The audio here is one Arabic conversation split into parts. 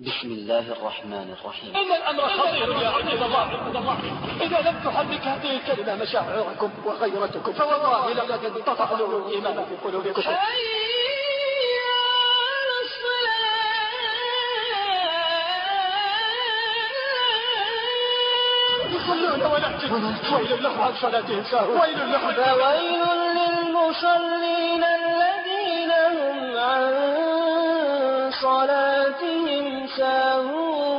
بسم الله الرحمن الرحيم. إن الأمر خطير يا عباد الله الله. إذا لم تحرك هذه الكلمة مشاعركم وغيرتكم فوالله لقد تطعنوا الإيمان في قلوبكم. يصلون ولكن ويل لهم عن صلاتهم ساهون ويل لهم فويل للمصلين الذين هم عن صلاتهم ساهون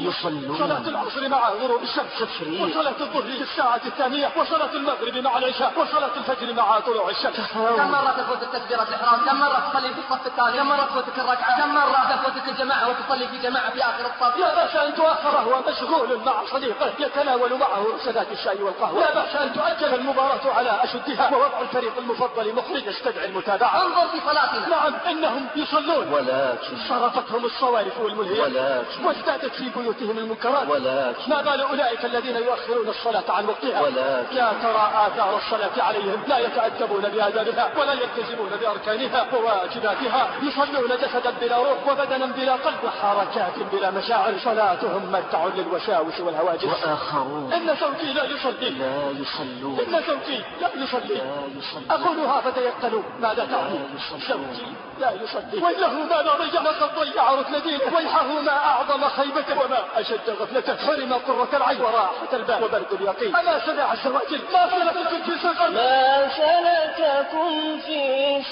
يصلون. صلاة العصر مع غروب الشمس تفريق. وصلاة الظهر في الساعة الثانية. وصلاة المغرب مع العشاء. وصلاة الفجر مع طلوع الشمس. كم مرة تفوتك تكبيرة الإحرام؟ كم مرة تصلي في الصف الثاني؟ كم مرة تفوتك الركعة كم مرة تفوتك الجماعة وتصلي في جماعة في آخر الصف لا بأس أن تؤخر وهو مشغول مع صديقه يتناول معه سادات الشاي والقهوة. لا بأس أن تؤجل المباراة على أشدها ووضع الفريق المفضل مخرج يستدعي المتابعة. انظر في صلاتنا. نعم إنهم يصلون. ولكن صرفتهم الصوارف والملهيات ولكن وازدادت في بيوتهم المنكرات. ولكن ما بال أولئك الذين يؤخرون الصلاة عن وقتها. ولكن يا ترى آثار الصلاة عليهم لا يتأدبون بآدابها ولا يلتزمون بأركانها وواجباتها. يصلون جسدا بلا روح وبدنا بلا قلب وحركات بلا مشاعر صلاتهم متع للوساوس والهواجس. وآخرون إن زوجي لا يصلي. لا يصلون. إن زوجي لا يصلي. لا يصلون. أقولها فتيقنوا ماذا تعني؟ زوجي لا يصلي. ويله ما لا ضيع لقد ضيع ركن دينه ويحه ما أعظم خيبته وما أشد غفلته حرم قرة العين. وراحة البال. وبرد اليقين. أما سمع السواجل ما سلككم في سقر. ما سلككم في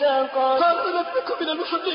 سقر. قال نبئكم من المصلي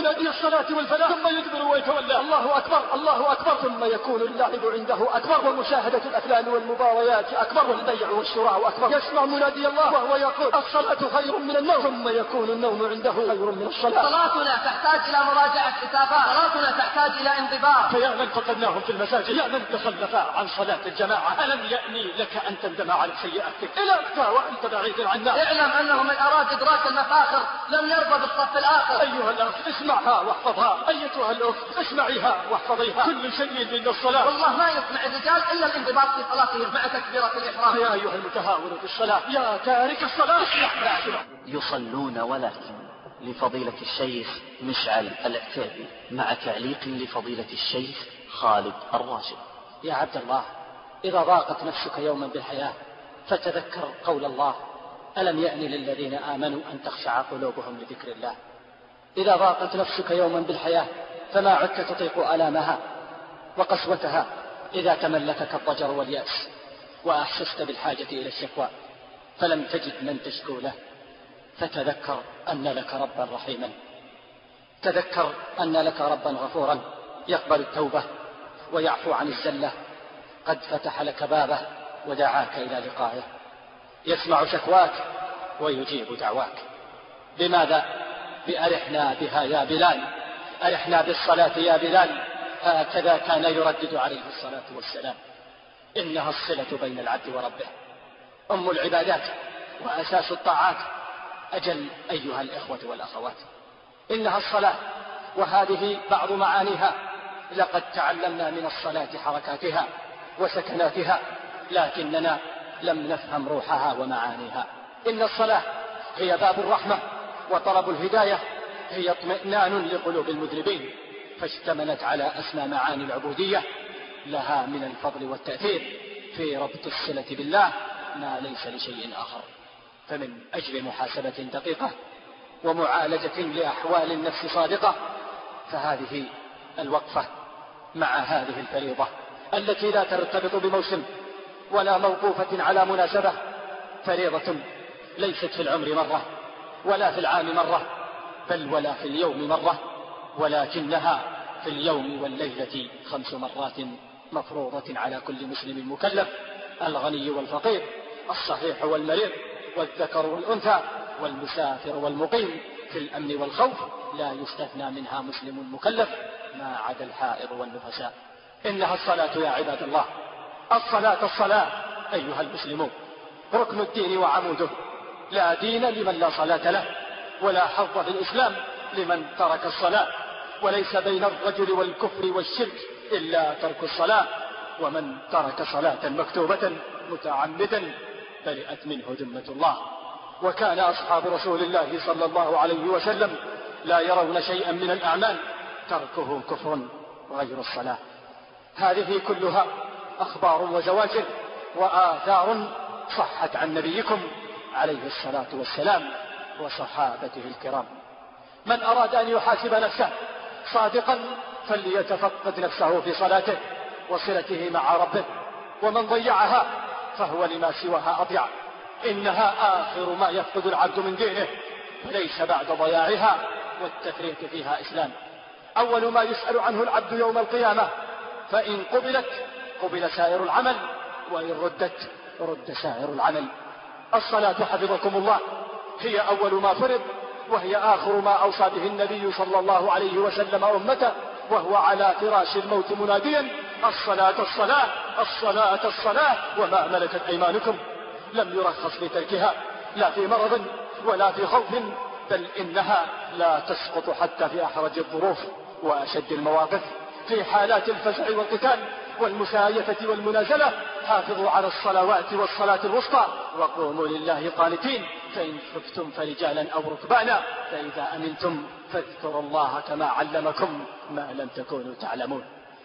يسمع منادي الصلاة والفلاح. ثم يدبر ويتولى. الله أكبر الله أكبر. ثم يكون اللعب عنده أكبر. ومشاهدة الأفلام والمباريات أكبر. والبيع والشراء أكبر. يسمع منادي الله وهو يقول الصلاة خير من النوم. ثم يكون النوم عنده خير من الصلاة. صلاتنا تحتاج إلى مراجعة حسابات صلاتنا تحتاج إلى انضباط. فيا من فقدناهم في المساجد. يا من تخلفا عن صلاة الجماعة. ألم يأني لك أن تندم على سيئاتك؟ إلى وأنت بعيد عنا. اعلم أنه من أراد إدراك المفاخر لم يرضى بالصف الآخر. أيها الأخ اسمعها واحفظها أيتها الأخت اسمعيها واحفظيها. كل شيء من الصلاة. والله ما يصنع الرجال إلا الانضباط في صلاتهم مع تكبيرة الإحرام. يا أيها المتهاون في الصلاة. يا تارك الصلاة. اسمع اسمع يصلون ولكن لفضيلة الشيخ مشعل العتيبي مع تعليق لفضيلة الشيخ خالد الراشد يا عبد الله إذا ضاقت نفسك يوما بالحياة فتذكر قول الله ألم يأن للذين آمنوا أن تخشع قلوبهم لذكر الله؟ إذا ضاقت نفسك يوما بالحياة فما عدت تطيق آلامها وقسوتها إذا تملكك الضجر واليأس وأحسست بالحاجة إلى الشكوى فلم تجد من تشكو له فتذكر أن لك ربا رحيما تذكر أن لك ربا غفورا يقبل التوبة ويعفو عن الزلة قد فتح لك بابه ودعاك إلى لقائه يسمع شكواك ويجيب دعواك بماذا بأرحنا بها يا بلال. أرحنا بالصلاة يا بلال. هكذا كان يردد عليه الصلاة والسلام. إنها الصلة بين العبد وربه. أم العبادات وأساس الطاعات. أجل أيها الإخوة والأخوات. إنها الصلاة. وهذه بعض معانيها. لقد تعلمنا من الصلاة حركاتها وسكناتها. لكننا لم نفهم روحها ومعانيها. إن الصلاة هي باب الرحمة. وطلب الهداية هي اطمئنان لقلوب المذنبين فاشتملت على أسمى معاني العبودية لها من الفضل والتأثير في ربط الصلة بالله ما ليس لشيء آخر. فمن أجل محاسبة دقيقة ومعالجة لأحوال النفس صادقة فهذه الوقفة مع هذه الفريضة التي لا ترتبط بموسم ولا موقوفة على مناسبة فريضة ليست في العمر مرة. ولا في العام مرة بل ولا في اليوم مرة ولكنها في اليوم والليلة خمس مرات مفروضة على كل مسلم مكلف الغني والفقير الصحيح والمريض والذكر والأنثى والمسافر والمقيم في الأمن والخوف لا يستثنى منها مسلم مكلف ما عدا الحائض والنفساء. إنها الصلاة يا عباد الله. الصلاة الصلاة أيها المسلمون. ركن الدين وعموده. لا دين لمن لا صلاة له ولا حظ في الإسلام لمن ترك الصلاة. وليس بين الرجل والكفر والشرك إلا ترك الصلاة. ومن ترك صلاة مكتوبة متعمدا برئت منه ذمة الله. وكان أصحاب رسول الله صلى الله عليه وسلم لا يرون شيئا من الأعمال تركه كفر غير الصلاة. هذه كلها أخبار وزواجر وآثار صحت عن نبيكم عليه الصلاة والسلام وصحابته الكرام. من أراد أن يحاسب نفسه صادقا فليتفقد نفسه في صلاته وصلته مع ربه ومن ضيعها فهو لما سواها أضيع. إنها آخر ما يفقد العبد من دينه ليس بعد ضياعها والتفريط فيها إسلام. أول ما يسأل عنه العبد يوم القيامة فإن قبلت قبل سائر العمل وإن ردت رد سائر العمل. الصلاة حفظكم الله. هي أول ما فرض وهي آخر ما أوصى به النبي صلى الله عليه وسلم أمته وهو على فراش الموت مناديا الصلاة الصلاة الصلاة الصلاة وما ملكت أيمانكم. لم يرخص لتركها لا في مرض ولا في خوف بل إنها لا تسقط حتى في أحرج الظروف وأشد المواقف. في حالات الفزع والقتال والمسايفة والمنازلة حافظوا على الصلوات والصلاة الوسطى وقوموا لله قانتين فإن خفتم فرجالا أو ركبانا فإذا أمنتم فاذكروا الله كما علمكم ما لم تكونوا تعلمون.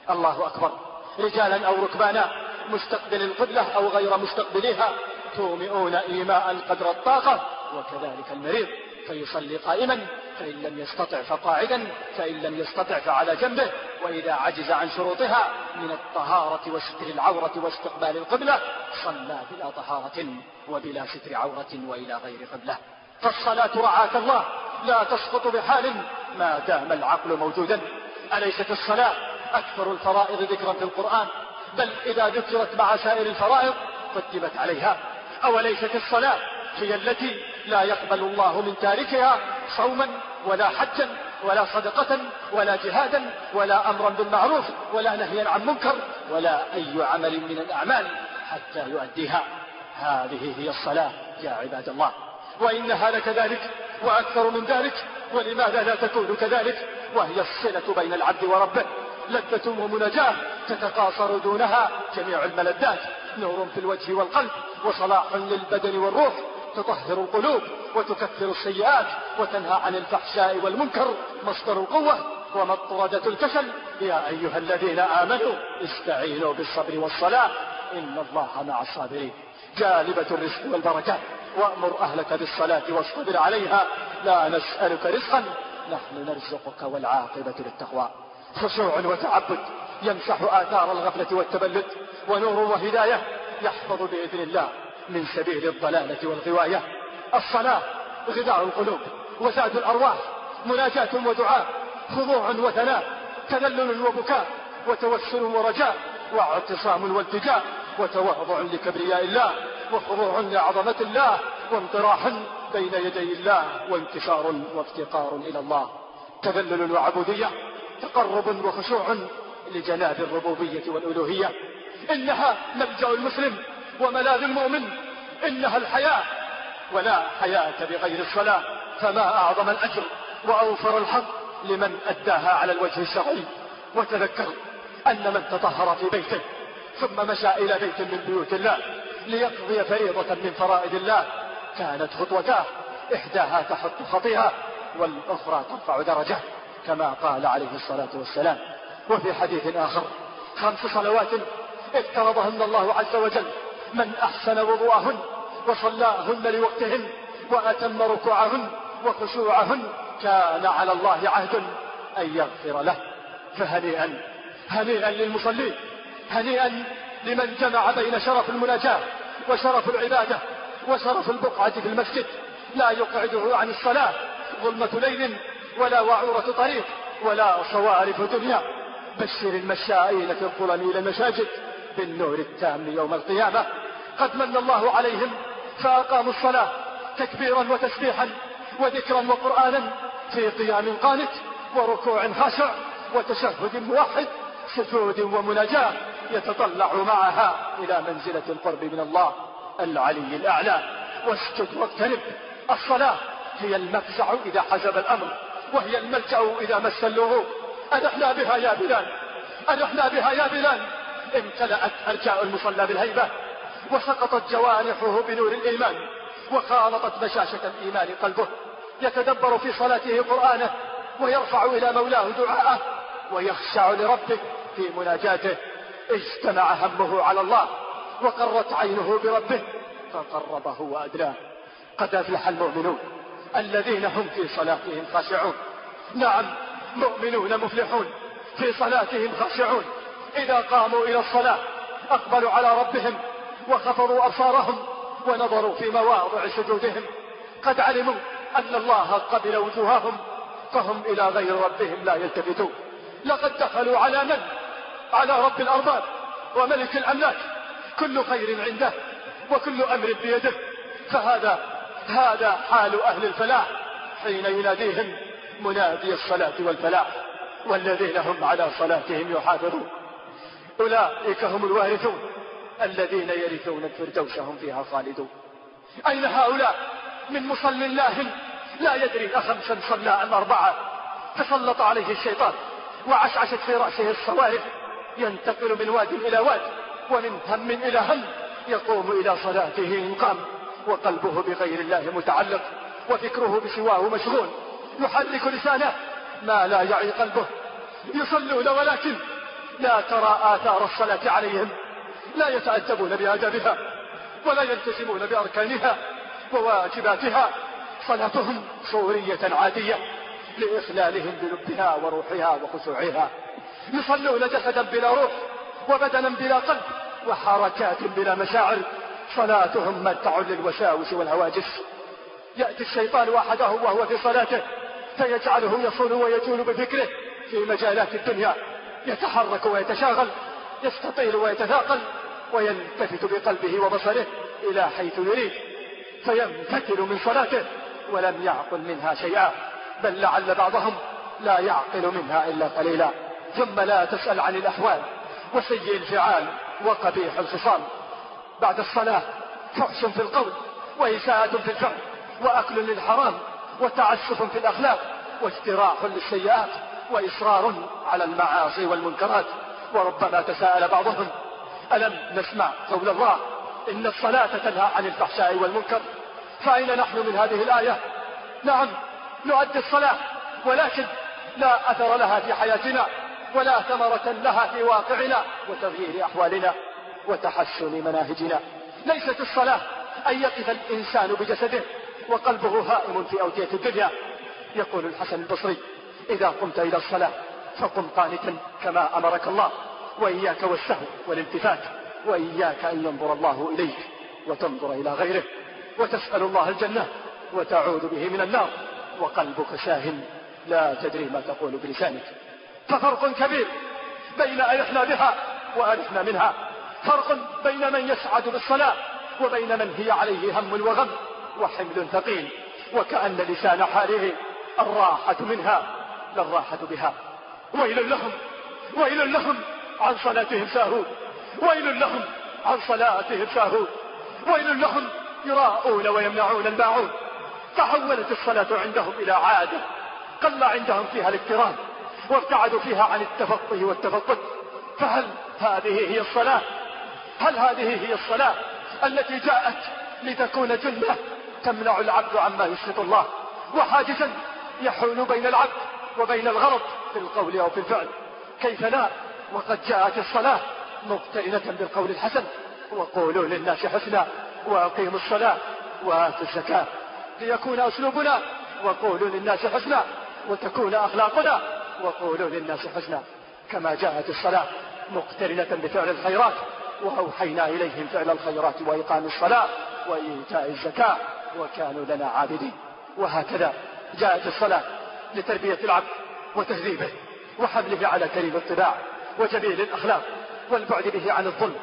الله أكبر. رجالا أو ركبانا مستقبل القبلة أو غير مستقبليها تومئون إيماء قدر الطاقة وكذلك المريض. فيصلي قائما فإن لم يستطع فقاعدا فإن لم يستطع فعلى جنبه وإذا عجز عن شروطها من الطهارة وستر العورة واستقبال القبلة صلى بلا طهارة وبلا ستر عورة وإلى غير قبلة. فالصلاة رعاك الله لا تسقط بحال ما دام العقل موجودا. أليست الصلاة أكثر الفرائض ذكرا في القرآن؟ بل إذا ذكرت مع سائر الفرائض قدمت عليها. أوليست الصلاة هي التي لا يقبل الله من تاركها صوما ولا حجا ولا صدقة ولا جهادا ولا أمرا بالمعروف ولا نهيا عن منكر ولا أي عمل من الأعمال حتى يؤديها. هذه هي الصلاة يا عباد الله. وإنها لكذلك وأكثر من ذلك ولماذا لا تكون كذلك؟ وهي الصلة بين العبد وربه. لذة ومناجاة تتقاصر دونها جميع الملذات. نور في الوجه والقلب وصلاح للبدن والروح. تطهر القلوب وتكفر السيئات وتنهى عن الفحشاء والمنكر مصدر القوة ومطردة الكسل. يا أيها الذين آمنوا استعينوا بالصبر والصلاة إن الله مع الصابرين. جالبة الرزق والبركات وأمر أهلك بالصلاة واصطبر عليها. لا نسألك رزقا نحن نرزقك والعاقبة للتقوى. خشوع وتعبد يمسح آثار الغفلة والتبلد ونور وهداية يحفظ بإذن الله. من سبيل الضلالة والغواية. الصلاة غذاء القلوب وزاد الأرواح مناجاة ودعاء خضوع وثناء تذلل وبكاء وتوسل ورجاء واعتصام والتجاء وتواضع لكبرياء الله وخضوع لعظمة الله وانطراح بين يدي الله وانكسار وافتقار إلى الله. تذلل وعبودية تقرب وخشوع لجناب الربوبية والألوهية. إنها ملجأ المسلم وملاذ المؤمن إنها الحياة. ولا حياة بغير الصلاة فما أعظم الأجر وأوفر الحظ لمن أداها على الوجه الشرعي. وتذكر أن من تطهر في بيته ثم مشى إلى بيت من بيوت الله ليقضي فريضة من فرائض الله كانت خطوتاه. إحداها تحط خطيئة والأخرى ترفع درجة كما قال عليه الصلاة والسلام. وفي حديث آخر خمس صلوات افترضهن الله عز وجل من أحسن وضوءهن وصلاهن لوقتهن وأتم ركوعهن وخشوعهن كان على الله عهد أن يغفر له. فهنيئا هنيئا للمصلين هنيئا لمن جمع بين شرف المناجاة وشرف العبادة وشرف البقعة في المسجد. لا يقعده عن الصلاة ظلمة ليل ولا وعورة طريق ولا صوارف دنيا. بشر المشائين في الظلم إلى المساجد بالنور التام يوم القيامة. قد من الله عليهم فأقاموا الصلاة تكبيرا وتسبيحا وذكرا وقرآنا في قيام قانت وركوع خاشع وتشهد موحد سجود ومناجاة يتطلع معها إلى منزلة القرب من الله العلي الأعلى. واسجد واقترب. الصلاة هي المفزع إذا حزب الأمر وهي الملجأ إذا مس اللغوب أنحنا بها يا بلال أنحنا بها يا بلال. امتلأت أرجاء المصلى بالهيبة. وسقطت جوانحه بنور الإيمان وخالطت بشاشة الإيمان قلبه. يتدبر في صلاته قرآنه ويرفع إلى مولاه دعاءه ويخشع لربه في مناجاته. اجتمع همه على الله وقرت عينه بربه فقربه وأدناه. قد أفلح المؤمنون الذين هم في صلاتهم خاشعون. نعم مؤمنون مفلحون في صلاتهم خاشعون. إذا قاموا إلى الصلاة أقبلوا على ربهم وخفضوا أبصارهم ونظروا في مواضع سجودهم. قد علموا أن الله قبل وجوههم فهم إلى غير ربهم لا يلتفتون. لقد دخلوا على من؟ على رب الأرباب وملك الأملاك. كل خير عنده وكل أمر بيده. فهذا هذا حال أهل الفلاح حين يناديهم منادي الصلاة والفلاح والذين هم على صلاتهم يحافظون. أولئك هم الوارثون. الذين يرثون الفردوس هم فيها خالدون. أين هؤلاء؟ من مصل الله لا يدري أخمسا صلى أم أربعة. تسلط عليه الشيطان وعشعشت في رأسه الصوارف. ينتقل من واد إلى واد ومن هم إلى هم. يقوم إلى صلاته إن قام وقلبه بغير الله متعلق وفكره بسواه مشغول. يحرك لسانه ما لا يعي قلبه. يصلون ولكن لا ترى آثار الصلاة عليهم. لا يتأدبون بآدابها ولا يلتزمون بأركانها وواجباتها صلاتهم صورية عادية لإخلالهم بلبها وروحها وخشوعها. يصلون جسدا بلا روح وبدنا بلا قلب وحركات بلا مشاعر صلاتهم متع للوساوس والهواجس. يأتي الشيطان وحده وهو في صلاته فيجعله يصول ويجول بفكره في مجالات الدنيا. يتحرك ويتشاغل يستطيل ويتثاقل ويلتفت بقلبه وبصره إلى حيث يريد فينفتل من صلاته ولم يعقل منها شيئا بل لعل بعضهم لا يعقل منها إلا قليلا. ثم لا تسأل عن الأحوال وسيء الفعال وقبيح الخصام بعد الصلاة فحش في القول وإساءة في الفعل وأكل للحرام وتعسف في الأخلاق واجتراح للسيئات وإصرار على المعاصي والمنكرات. وربما تساءل بعضهم ألم نسمع قول الله إن الصلاة تنهى عن الفحشاء والمنكر؟ فأين نحن من هذه الآية؟ نعم نؤدي الصلاة ولكن لا أثر لها في حياتنا ولا ثمرة لها في واقعنا وتغيير أحوالنا وتحسن مناهجنا. ليست الصلاة أن يقف الإنسان بجسده وقلبه هائم في أودية الدنيا. يقول الحسن البصري إذا قمت إلى الصلاة فقم قانتا كما أمرك الله. وإياك والسهو والالتفات وإياك أن ينظر الله إليك وتنظر إلى غيره وتسأل الله الجنة وتعوذ به من النار وقلبك ساهن لا تدري ما تقول بلسانك. ففرق كبير بين أرحنا بها وأرحنا منها. فرق بين من يسعد بالصلاة وبين من هي عليه هم وغم وحمل ثقيل وكأن لسان حاله الراحة منها لا الراحة بها. ويل لهم ويل لهم عن صلاتهم ساهون ويل لهم عن صلاتهم ساهون ويل لهم يراءون ويمنعون الماعون. تحولت الصلاة عندهم إلى عادة. قل عندهم فيها الاكترام. وابتعدوا فيها عن التفقه والتفقد. فهل هذه هي الصلاة؟ هل هذه هي الصلاة التي جاءت لتكون جنة تمنع العبد عما يسخط الله؟ وحاجزا يحول بين العبد وبين الغلط في القول أو في الفعل. كيف لا؟ وقد جاءت الصلاة مقترنة بالقول الحسن وقولوا للناس حسنا وأقيموا الصلاة وآتوا الزكاة ليكون أسلوبنا وقولوا للناس حسنا وتكون أخلاقنا وقولوا للناس حسنا. كما جاءت الصلاة مقترنة بفعل الخيرات وأوحينا إليهم فعل الخيرات وإقام الصلاة وإيتاء الزكاة وكانوا لنا عابدين. وهكذا جاءت الصلاة لتربية العبد وتهذيبه وحمله على كريم الطباع. وجميل الأخلاق والبعد به عن الظلم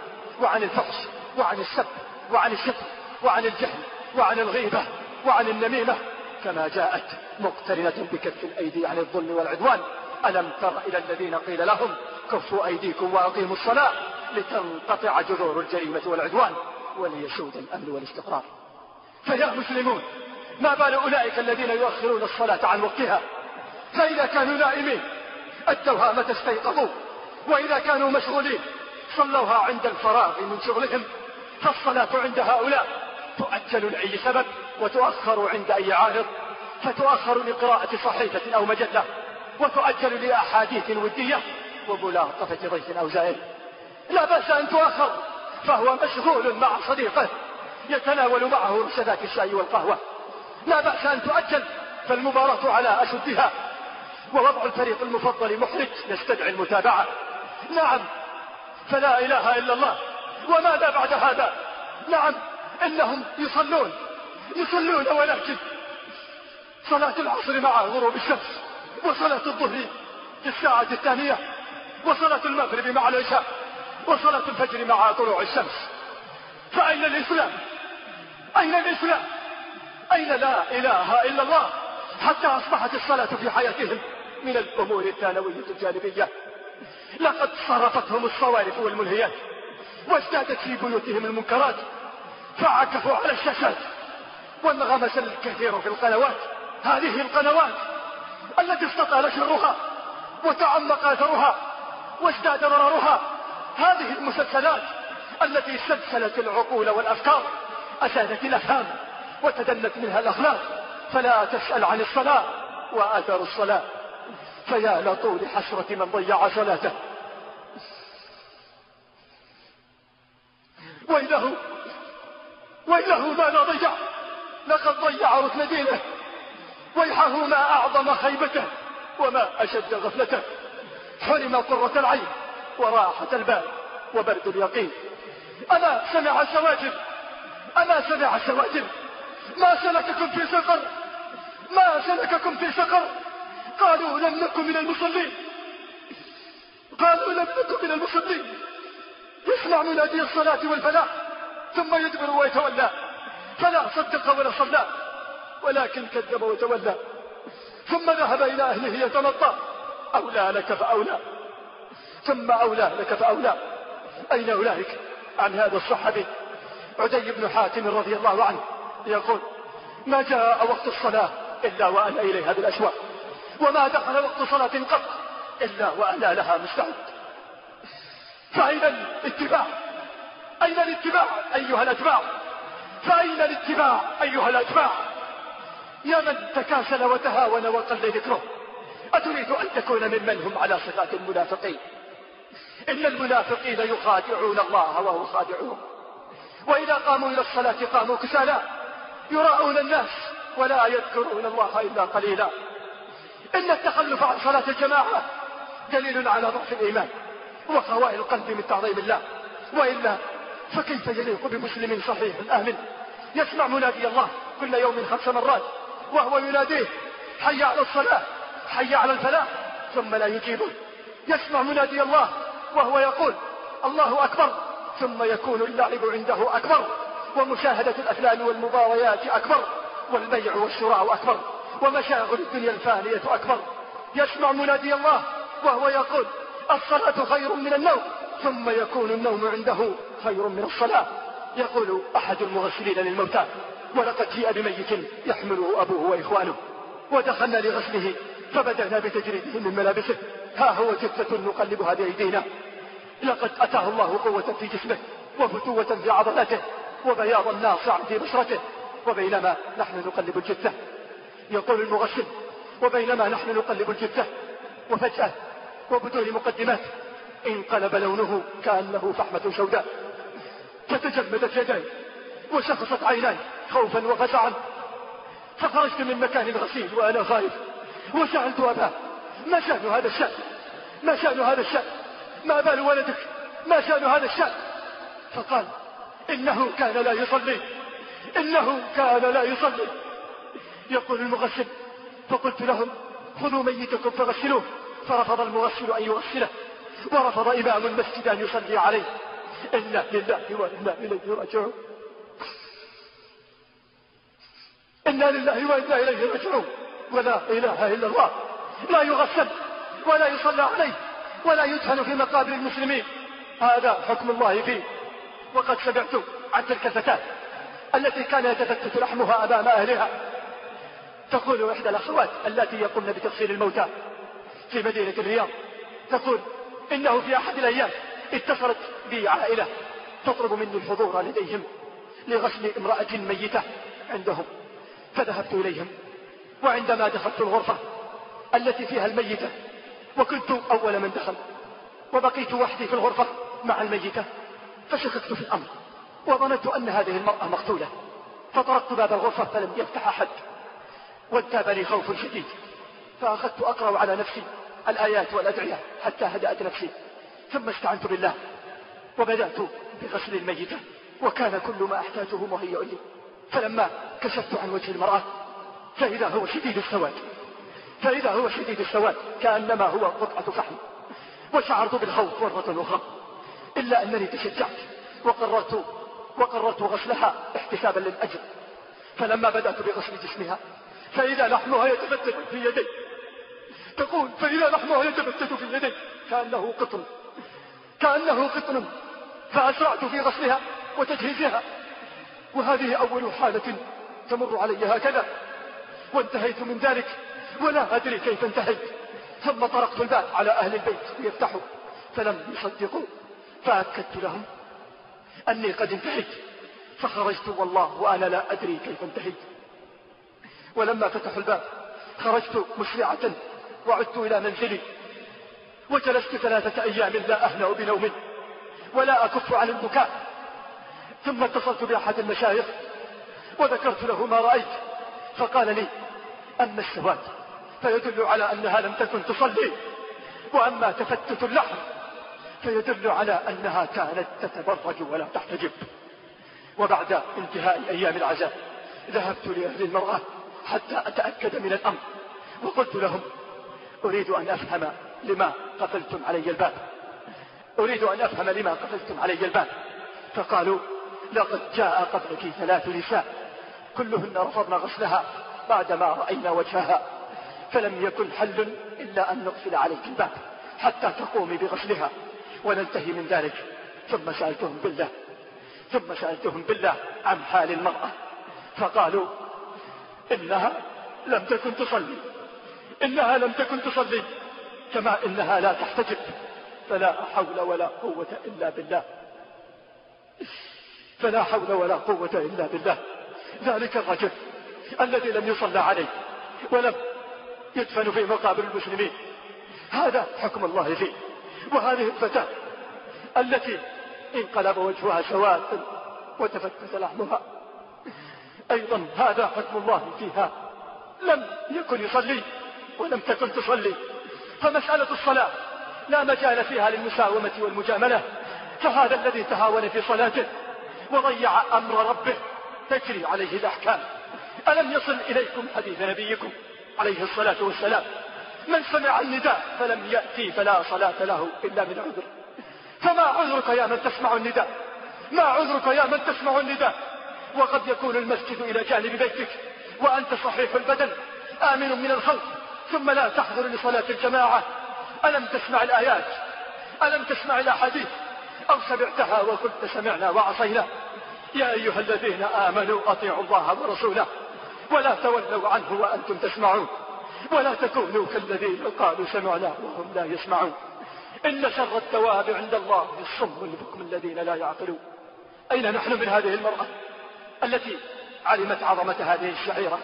وعن الفحش وعن السب وعن الشتم وعن الجهل وعن الغيبة وعن النميمة. كما جاءت مقترنة بكف الأيدي عن الظلم والعدوان. ألم تر إلى الذين قيل لهم كفوا أيديكم وأقيموا الصلاة لتنقطع جذور الجريمة والعدوان وليسود الأمن والاستقرار. فيا مسلمون ما بال أولئك الذين يؤخرون الصلاة عن وقتها؟ فإذا كانوا نائمين متى استيقظوا؟ وإذا كانوا مشغولين صلوها عند الفراغ من شغلهم فالصلاة عند هؤلاء تؤجل لأي سبب وتؤخر عند أي عارض فتؤخر لقراءة صحيفة أو مجلة وتؤجل لأحاديث ودية وملاطفة ضيف أو زائر لا بأس أن تؤخر فهو مشغول مع صديقه يتناول معه رشدات الشاي والقهوة. لا بأس أن تؤجل فالمباراة على أشدها. ووضع الفريق المفضل محرج يستدعي المتابعة. نعم. فلا إله إلا الله. وماذا بعد هذا؟ نعم إنهم يصلون. يصلون ولكن صلاة العصر مع غروب الشمس وصلاة الظهر في الساعة الثانية وصلاة المغرب مع العشاء وصلاة الفجر مع طلوع الشمس. فأين الإسلام؟ أين الإسلام؟ أين لا إله إلا الله؟ حتى أصبحت الصلاة في حياتهم من الأمور الثانوية الجانبية. لقد صرفتهم الصوارف والملهيات وازدادت في بيوتهم المنكرات فعكفوا على الشاشات وانغمس الكثير في القنوات هذه القنوات التي استطال شرها وتعمق أثرها وازداد ضررها هذه المسلسلات التي سلسلت العقول والأفكار افسدت الأفهام وتدنت منها الأخلاق فلا تسأل عن الصلاة وأثر الصلاة. فيا لطول حسره من ضيع صلاته. ويله ويله ماذا ضيع لقد ضيع ركن دينه. ويحه ما أعظم خيبته وما أشد غفلته. حرم قرة العين وراحة البال وبرد اليقين. أما سمع السواجر؟ أما سمع السواجر؟ ما سلككم في سقر؟ ما سلككم في سقر؟ قالوا لم نكن من المصلين. قالوا لم نكن من المصلين. يسمع منادي الصلاة والفلاح ثم يدبر ويتولى. فلا صدق ولا صلى ولكن كذب وتولى. ثم ذهب إلى أهله يتمطى أولى لك فأولى. ثم أولى لك فأولى. أين أولئك؟ عن هذا الصحابي عدي بن حاتم رضي الله عنه يقول ما جاء وقت الصلاة إلا وأنا إليها بالأشواق. وما دخل وقت صلاة قط إلا وأنا لها مستعد. فأين الاتباع؟ أين الاتباع أيها الأتباع؟ فأين الاتباع أيها الأتباع؟ يا من تكاسل وتهاون وقل ذكره. أتريد أن تكون ممن هم على صفات المنافقين؟ إن المنافقين يخادعون الله وهو خادعهم وإذا قاموا إلى الصلاة قاموا كسالى. يراءون الناس ولا يذكرون الله إلا قليلا. إن التخلف عن صلاة الجماعة دليل على ضعف الإيمان وخوائل القلب من تعظيم الله. وإلا فكيف يليق بمسلم صحيح آمن؟ يسمع منادي الله كل يوم خمس مرات وهو يناديه حي على الصلاة حي على الفلاح. ثم لا يجيبه. يسمع منادي الله وهو يقول الله أكبر. ثم يكون اللعب عنده أكبر ومشاهدة الأفلام والمباريات أكبر والبيع والشراء أكبر. ومشاغل الدنيا الفانية أكبر. يسمع منادي الله وهو يقول الصلاة خير من النوم ثم يكون النوم عنده خير من الصلاة. يقول أحد المغسلين للموتى ولقد جيء بميت يحمله أبوه وإخوانه ودخلنا لغسله فبدأنا بتجريده من ملابسه. ها هو جثة نقلبها بأيدينا لقد أتاه الله قوة في جسمه وفتوة في عضلاته وبياضا ناصعا في بشرته وبينما نحن نقلب الجثة. يقول المغسل وبينما نحن نقلب الجثة وفجأة وبدون مقدمات انقلب لونه كأنه فحمة سوداء. فتجمدت يداي وشخصت عيناي خوفا وفزعا فخرجت من مكان الغسيل وأنا خائف وسألت أباه ما شأن هذا الشأن؟ ما شأن هذا الشأن؟ ما بال ولدك؟ ما شأن هذا الشأن؟ فقال إنه كان لا يصلي إنه كان لا يصلي. يقول المغسل. فقلت لهم خذوا ميتكم فغسلوه. فرفض المغسل أن يغسله ورفض إمام المسجد أن يصلي عليه. إنا لله وإنا إليه راجعون. إنا لله وإنا إليه راجعون. ولا إله إلا الله. لا يغسل ولا يصلى عليه ولا يدفن في مقابر المسلمين. هذا حكم الله فيه. وقد سمعت عن تلك الفتاة التي كان يتفتت لحمها أمام أهلها. تقول إحدى الأخوات التي يقمن بتغسيل الموتى في مدينة الرياض تقول إنه في أحد الأيام اتصلت بي عائلة تطلب مني الحضور لديهم لغسل امرأة ميتة عندهم. فذهبت إليهم وعندما دخلت الغرفة التي فيها الميتة وكنت أول من دخل وبقيت وحدي في الغرفة مع الميتة فشككت في الأمر وظننت أن هذه المرأة مقتولة فطرقت باب الغرفة فلم يفتح أحد. وانتاب لي خوف شديد. فأخذت أقرأ على نفسي الآيات والأدعية حتى هدأت نفسي. ثم استعنت بالله. وبدأت بغسل الميتة. وكان كل ما أحتاجه مهيئ لي. فلما كشفت عن وجه المرأة فإذا هو شديد السواد. فإذا هو شديد السواد كأنما هو قطعة فحم. وشعرت بالخوف مرة أخرى. إلا أنني تشجعت. وقررت وقررت غسلها احتسابا للأجر. فلما بدأت بغسل جسمها فإذا لحمها يتفتت في يدي. تقول فإذا لحمها يتفتت في يدي. كأنه قطن. كأنه قطن. فأسرعت في غسلها وتجهيزها. وهذه أول حالة تمر علي هكذا. وانتهيت من ذلك. ولا أدري كيف انتهيت. ثم طرقت الباب على أهل البيت ليفتحوا. فلم يصدقوا. فأكدت لهم أني قد انتهيت. فخرجت والله وأنا لا أدري كيف انتهيت. ولما فتحوا الباب خرجت مسرعة وعدت إلى منزلي. وجلست ثلاثة أيام لا أهنأ بنوم ولا أكف عن البكاء. ثم اتصلت بأحد المشايخ وذكرت له ما رأيت. فقال لي أما السواد فيدل على أنها لم تكن تصلي. وأما تفتت اللحم فيدل على أنها كانت تتبرج ولا تحتجب. وبعد انتهاء أيام العزاء ذهبت لأهل المرأة حتى أتأكد من الأمر. وقلت لهم أريد أن أفهم لما قفلتم علي الباب. أريد أن أفهم لما قفلتم علي الباب. فقالوا لقد جاء قبلك ثلاث نساء كلهن رفضن غسلها بعدما رأينا وجهها فلم يكن حل إلا أن نقفل عليك الباب حتى تقومي بغسلها وننتهي من ذلك. ثم سألتهم بالله ثم سألتهم بالله عن حال المرأة. فقالوا إنها لم تكن تصلي. إنها لم تكن تصلي. كما إنها لا تحتجب. فلا حول ولا قوة إلا بالله. فلا حول ولا قوة إلا بالله. ذلك الرجل الذي لم يصلى عليه ولم يدفن في مقابر المسلمين. هذا حكم الله فيه. وهذه الفتاة التي انقلب وجهها سواد وتفتت لحمها أيضا هذا حكم الله فيها. لم يكن يصلي ولم تكن تصلي. فمسألة الصلاة لا مجال فيها للمساومة والمجاملة. فهذا الذي تهاون في صلاته وضيع أمر ربه. تجري عليه الأحكام. ألم يصل إليكم حديث نبيكم عليه الصلاة والسلام؟ من سمع النداء فلم يأتي فلا صلاة له إلا من عذر فما عذرك يا من تسمع النداء؟ ما عذرك يا من تسمع النداء؟ وقد يكون المسجد إلى جانب بيتك وأنت صحيح البدن آمن من الخلق ثم لا تحضر لصلاة الجماعة. ألم تسمع الآيات؟ ألم تسمع الأحاديث؟ أو سمعتها وقلت سمعنا وعصينا؟ يا أيها الذين آمنوا أطيعوا الله ورسوله ولا تولوا عنه وأنتم تسمعون. ولا تكونوا كالذين قالوا سمعنا وهم لا يسمعون. إن شر الثواب عند الله الصم البكم الذين لا يعقلون. أين نحن من هذه المرأة؟ التي علمت عظمة هذه الشعيرة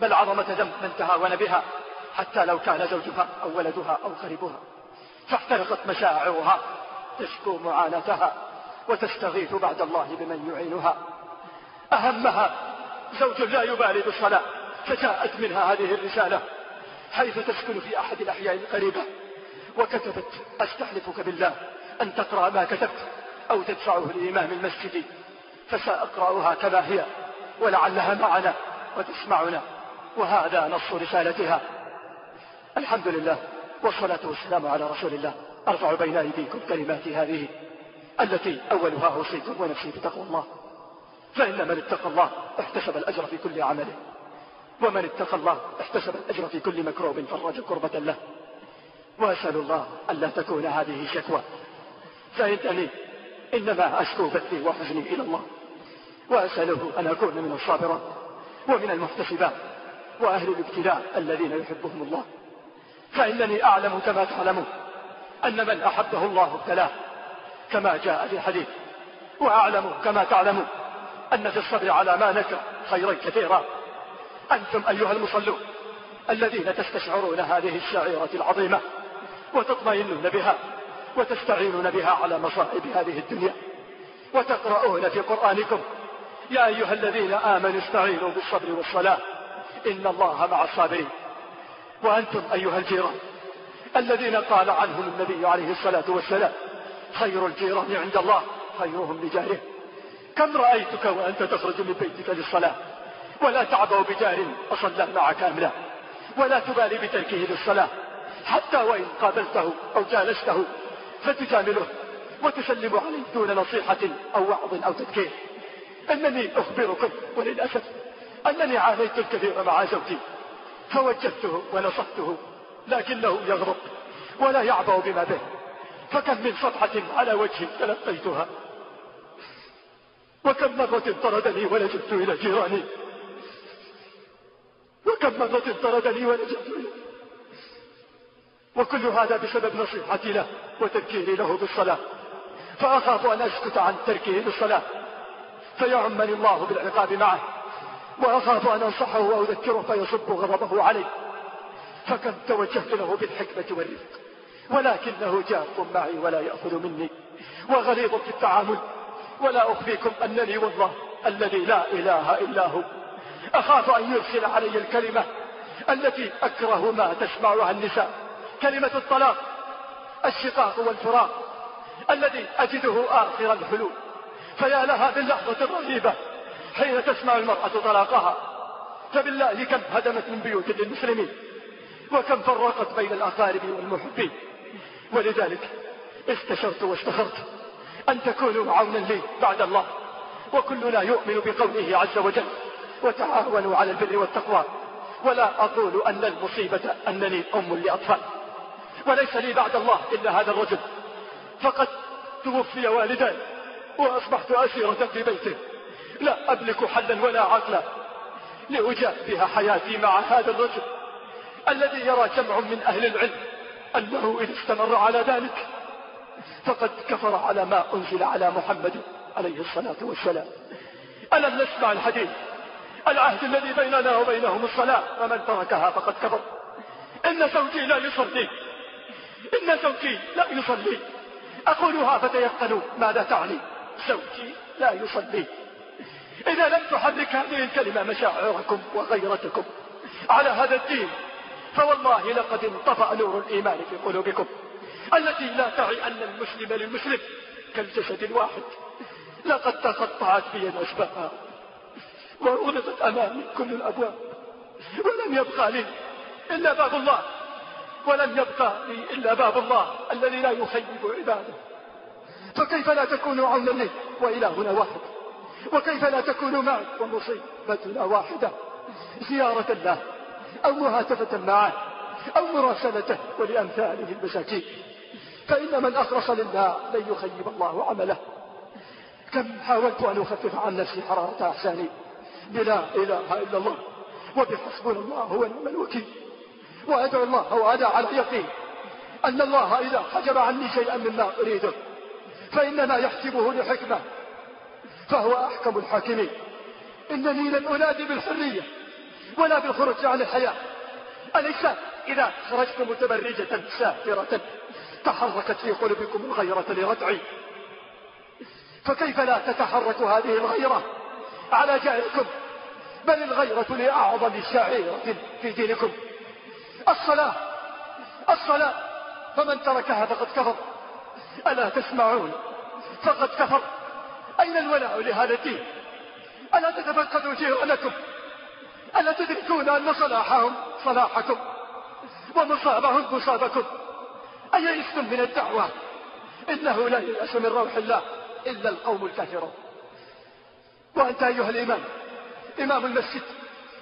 بل عظمة ذنب من تهاون بها حتى لو كان زوجها أو ولدها أو قريبها فاحترقت مشاعرها تشكو معاناتها وتستغيث بعد الله بمن يعينها. أهمها زوج لا يبالي بالصلاة فجاءت منها هذه الرسالة حيث تسكن في أحد الأحياء القريبة. وكتبت أستحلفك بالله أن تقرأ ما كتبت أو تدفعه لإمام المسجد. فسأقرأها كما هي ولعلها معنا وتسمعنا. وهذا نص رسالتها. الحمد لله والصلاة والسلام على رسول الله. أرفع بين أيديكم كلماتي هذه التي أولها أوصيكم ونفسي بتقوى الله. فإن من اتقى الله احتسب الأجر في كل عمله. ومن اتقى الله احتسب الأجر في كل مكروب فرج كربة له. وأسأل الله ألا تكون هذه شكوى. فإنني إنما أشكو بثي وحزني إلى الله. وأسأله أن أكون من الصابرات ومن المحتسبات وأهل الابتلاء الذين يحبهم الله. فإنني أعلم كما تعلمون أن من أحبه الله ابتلاه كما جاء في حديث وأعلم كما تعلمون أن في الصبر على ما نكر خيرا كثيرا. أنتم أيها المصلون الذين تستشعرون هذه الشعيرة العظيمة وتطمئنون بها وتستعينون بها على مصائب هذه الدنيا وتقرؤون في قرآنكم يا أيها الذين آمنوا استعينوا بالصبر والصلاة. إن الله مع الصابرين. وأنتم أيها الجيران الذين قال عنهم النبي عليه الصلاة والسلام خير الجيران عند الله خيرهم لجاره. كم رأيتك وأنت تخرج من بيتك للصلاة؟ ولا تعبأ بجار أصلى معك أم لا؟ ولا تبالي بتركه للصلاة. حتى وإن قابلته أو جالسته فتجامله وتسلم عليه دون نصيحة أو وعظ أو تذكير. أنني أخبركم وللأسف أنني عانيت الكثير مع زوجي. فوجدته ونصحته لكنه يغضب ولا يعبأ بما به فكم من صفحة على وجهي تلقيتها. وكم مرة طردني ولجبت إلى جيراني. وكم مرة طردني ولجبت إلى وكل هذا بسبب نصيحتي له وتذكيري له بالصلاة. فأخاف أن أسكت عن تركه للصلاة. فيعمني الله بالعقاب معه. وأخاف أن أنصحه وأذكره فيصب غضبه علي فكم توجهت له بالحكمة والرفق ولكنه جاف معي ولا يأخذ مني. وغليظ في التعامل. ولا أخفيكم أنني والله الذي لا إله إلا هو. أخاف أن يرسل علي الكلمة التي أكره ما تسمعها النساء. كلمة الطلاق الشقاق والفراق الذي أجده آخر الحلول. فيا لها باللحظة الرهيبة حين تسمع المرأة طلاقها. فبالله كم هدمت من بيوت للمسلمين وكم فرقت بين الأقارب والمحبين. ولذلك استشرت واستخرت أن تكونوا عونا لي بعد الله. وكلنا يؤمن بقوله عز وجل وتعاونوا على البر والتقوى ولا أقول أن المصيبة أنني أم لأطفال. وليس لي بعد الله إلا هذا الرجل. فقد توفي والداي وأصبحت أسيرة في بيته. لا أملك حلا ولا عقلا لأجابه حياتي مع هذا الرجل الذي يرى جمع من أهل العلم أنه إن استمر على ذلك فقد كفر على ما أنزل على محمد عليه الصلاة والسلام. ألم نسمع الحديث؟ العهد الذي بيننا وبينهم الصلاة. ومن تركها فقد كفر. إن زوجي لا يصلي. إن زوجي لا يصلي. أقولها فتيقنوا ماذا تعني؟ زوجي لا يصلي. إذا لم تحرك هذه الكلمة مشاعركم وغيرتكم على هذا الدين فوالله لقد انطفأ نور الإيمان في قلوبكم. التي لا تعي أن المسلم للمسلم كالجسد الواحد. لقد تقطعت بي الأسباب وأغلقت أمامي كل الأبواب. ولم يبقى لي إلا باب الله. ولم يبقى لي إلا باب الله الذي لا يخيب عباده. فكيف لا تكونوا عونا لي وإلهنا واحد؟ وكيف لا تكونوا معي ومصيبتنا واحدة؟ زيارة الله أو مهاتفة معه أو مراسلته ولأمثاله المساكين فإن من أخلص لله لن يخيب الله عمله. كم حاولت أن أخفف عن نفسي حرارة أحساني بلا إله إلا الله. وبحسبنا الله هو نعم الوكيل. وأدعو الله وأنا على يقين أن الله إذا حجب عني شيئا مما أريده فإنما يحجبه لحكمة فهو أحكم الحاكمين. إنني لن أنادي بالحرية ولا بالخروج عن الحياة. أليس إذا خرجت متبرجة سافرة تحركت في قلوبكم الغيرة لردعي؟ فكيف لا تتحرك هذه الغيرة على جاركم بل الغيرة لأعظم شعيرة في دينكم. الصلاة الصلاة فمن تركها فقد كفر. ألا تسمعون؟ فقد كفر. أين الولاء لهذا الدين؟ ألا تتفقدوا جيرانكم؟ ألا تدركون أن صلاحهم صلاحكم ومصابهم مصابكم؟ أيئستم من الدعوة؟ إنه لا ييأس من روح الله إلا القوم الكافرون. وأنت أيها الإمام إمام المسجد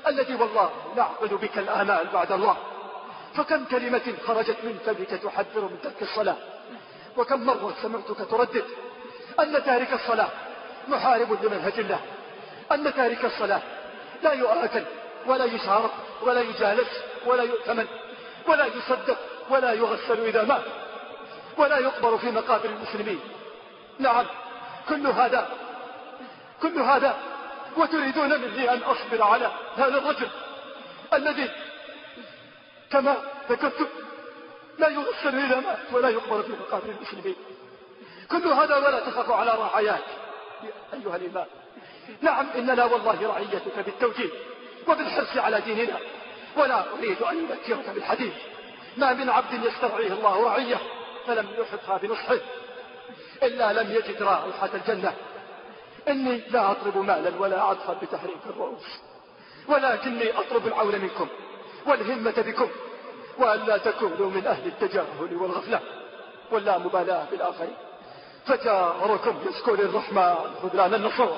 الذي والله نعقد بك الآمال بعد الله فكم كلمة خرجت من فمك تحذر من ترك الصلاة؟ وكم مرة سمعتك تردد أن تارك الصلاة محارب لمنهج الله أن تارك الصلاة لا يؤاكل ولا يشارك ولا يجالس ولا يؤتمن ولا يصدق ولا يغسل إذا مات ولا يقبر في مقابر المسلمين. نعم كل هذا كل هذا وتريدون مني أن أصبر على هذا الرجل الذي كما ذكرت لا يغسل إلى مات ولا يقبر في مقابر المسلمين. كل هذا ولا تخاف على رعاياك أيها الإمام. نعم إننا والله رعيتك بالتوجيه وبالحرص على ديننا. ولا أريد أن أذكرك بالحديث. ما من عبد يسترعيه الله رعية فلم يحطها بنصحه إلا لم يجد رائحة الجنة. إني لا أطلب مالا ولا عطفا بتحريك الرؤوس ولكني أطلب العون منكم والهمة بكم. وألا تكونوا من أهل التجاهل والغفلة ولا مبالاة بالآخرين فجاركم يشكو للرحمن خذلان النصور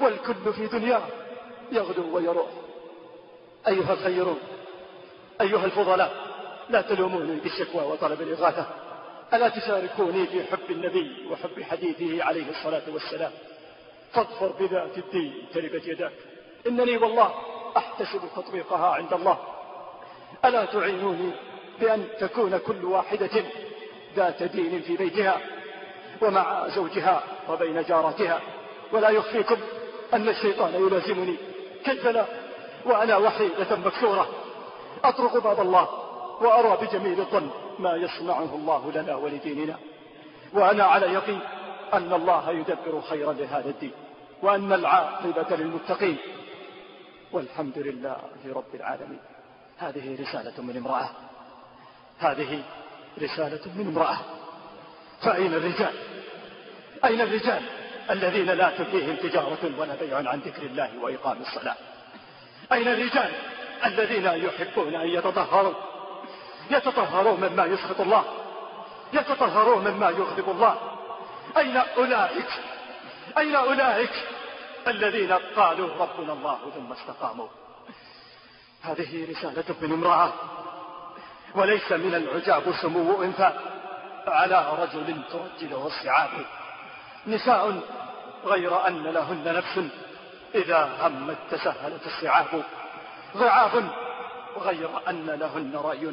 والكل في دنياه يغدو ويروح. أيها الخيرون أيها الفضلاء لا تلوموني بالشكوى وطلب الإغاثة. ألا تشاركوني في حب النبي وحب حديثه عليه الصلاة والسلام؟ فاظفر بذات الدين تربت يداك. إنني والله أحتسب تطبيقها عند الله. ألا تعينوني بأن تكون كل واحدة ذات دين في بيتها ومع زوجها وبين جاراتها؟ ولا يخفيكم أن الشيطان يلازمني. كيف لا؟ وأنا وحيدة مكسورة. أطرق باب الله وأرى بجميل الظن ما يصنعه الله لنا ولديننا. وأنا على يقين أن الله يدبر خيرا لهذا الدين. وأن العاقبة للمتقين. والحمد لله رب العالمين. هذه رسالة من امرأة. هذه رسالة من امرأة. فأين الرجال؟ أين الرجال الذين لا تلهيهم تجارة ولا بيع عن ذكر الله وإقام الصلاة؟ أين الرجال الذين يحبون أن يتطهروا؟ يتطهروا مما يسخط الله. يتطهروا مما يغضب الله. أين أولئك؟ أين أولئك الذين قالوا ربنا الله ثم استقاموا؟ هذه رسالة من امرأة. وليس من العجاب سمو أنثى. على رجل ترجله الصعاب نساء غير أن لهن نفس. إذا همت تسهلت الصعاب. ضعاف غير أن لهن رأي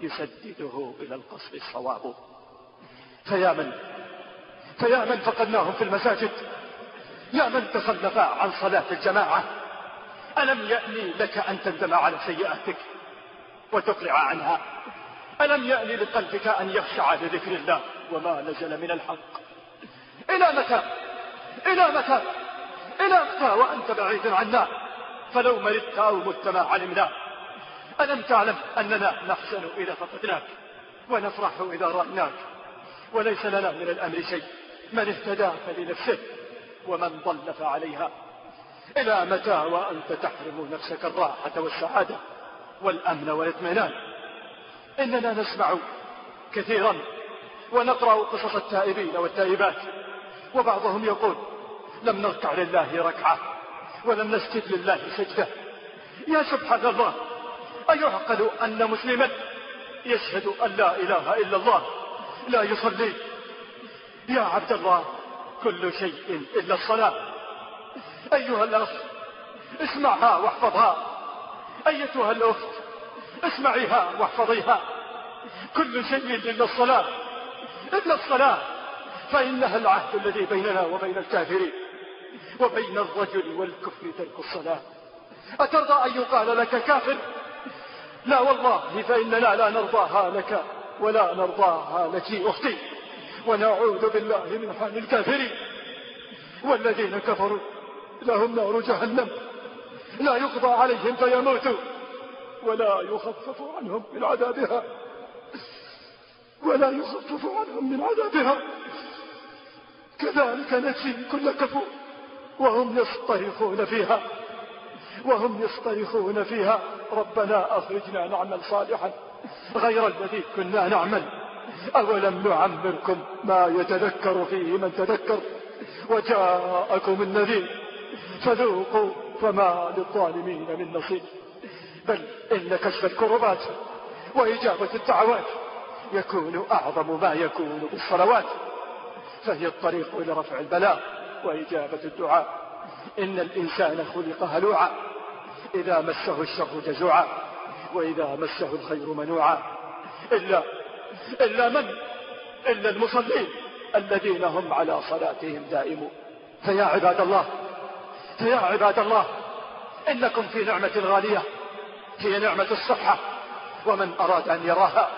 يسدده إلى القصر الصواب. فيا من؟ فيا من فقدناهم في المساجد؟ يا من تخلف عن صلاة الجماعة؟ ألم يأني لك أن تندم على سيئاتك وتقلع عنها؟ ألم يأني لقلبك أن يخشع لذكر الله وما نزل من الحق؟ إلى متى؟ إلى متى؟ إلى متى وأنت بعيد عنا؟ فلو مرضت أو مت ما علمنا. ألم تعلم أننا نحزن إذا فقدناك ونفرح إذا رأيناك؟ وليس لنا من الأمر شيء. من اهتدى فلنفسه ومن ضل فعليها. إلى متى وأنت تحرم نفسك الراحة والسعادة والأمن والإطمئنان؟ إننا نسمع كثيرا ونقرأ قصص التائبين والتائبات وبعضهم يقول لم نركع لله ركعة ولم نسجد لله سجدة. يا سبحان الله أيعقل أن مسلما يشهد أن لا إله إلا الله لا يصلي؟ يا عبد الله كل شيء إلا الصلاة. أيها الأخ اسمعها واحفظها. أيتها الأخت اسمعيها واحفظيها. كل شيء إلا الصلاة إلا الصلاة. فإنها العهد الذي بيننا وبين الكافرين وبين الرجل والكفر ترك الصلاة. أترضى أن يقال لك كافر؟ لا والله فإننا لا نرضاها لك ولا نرضاها لك أختي. ونعوذ بالله من حال الكافرين والذين كفروا. لهم نار جهنم. لا يقضى عليهم فيموتوا ولا يخفف عنهم من عذابها. ولا يخفف عنهم من عذابها. كذلك نجزي كل كفور. وهم يصطرخون فيها. وهم يصطرخون فيها. ربنا أخرجنا نعمل صالحا. غير الذي كنا نعمل. أولم نعمركم ما يتذكر فيه من تذكر؟ وجاءكم النذير. فذوقوا فما للظالمين من نصيب. بل إن كشف الكربات وإجابة الدعوات يكون أعظم ما يكون بالصلوات فهي الطريق إلى رفع البلاء وإجابة الدعاء. إن الإنسان خلق هلوعا إذا مسه الشر جزوعا وإذا مسه الخير منوعا. إلا إلا من؟ إلا المصلين الذين هم على صلاتهم دائمون. فيا عباد الله فيا عباد الله إنكم في نعمة غالية هي نعمة الصحة ومن أراد أن يراها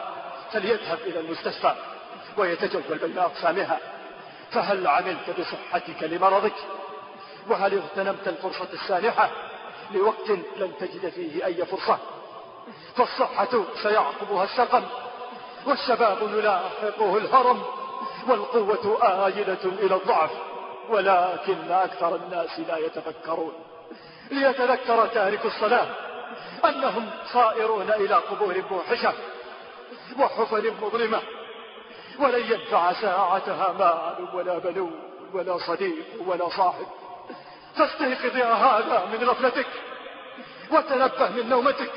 فليذهب إلى المستشفى ويتجول بين أقسامها. فهل عملت بصحتك لمرضك؟ وهل اغتنمت الفرصة السانحة لوقت لن تجد فيه أي فرصة؟ فالصحة سيعقبها السقم والشباب يلاحقه الهرم والقوة آيلة إلى الضعف. ولكن أكثر الناس لا يتفكرون. ليتذكر تارك الصلاة أنهم صائرون إلى قبور موحشة وحفر مظلمة ولن ينفع ساعتها مال ولا بنون ولا صديق ولا صاحب. فاستيقظ يا هذا من غفلتك وتنبه من نومتك.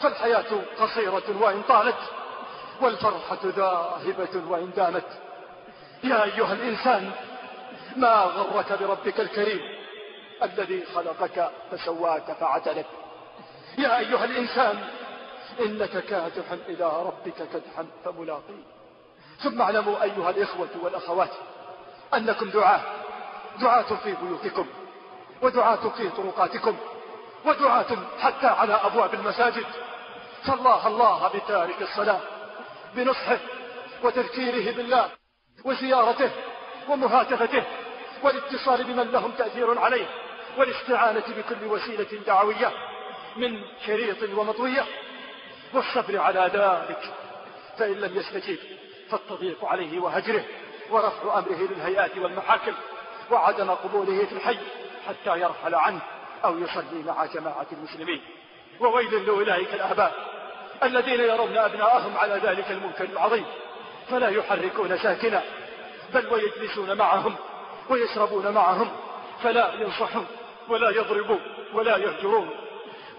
فالحياة قصيرة وإن طالت والفرحة ذاهبة وإن دامت. يا أيها الإنسان ما غرك بربك الكريم الذي خلقك فسواك فعدلك يا أيها الإنسان إنك كادح إلى ربك كدحا فملاقيه ثم اعلموا أيها الإخوة والأخوات أنكم دعاة. دعاة في بيوتكم ودعاة في طرقاتكم ودعاة حتى على أبواب المساجد. فالله الله بتارك الصلاة بنصحه وتذكيره بالله وزيارته ومهاتفته والاتصال بمن لهم تأثير عليه والاستعانة بكل وسيلة دعوية من شريط ومطوية والصبر على ذلك فإن لم يستجيب فالتضييق عليه وهجره ورفع أمره للهيئات والمحاكم وعدم قبوله في الحي حتى يرحل عنه أو يصلي مع جماعة المسلمين. وويل لأولئك الآباء الذين يرون أبناءهم على ذلك المنكر العظيم فلا يحركون ساكنا بل ويجلسون معهم ويشربون معهم فلا ينصحون ولا يضربون ولا يهجرون.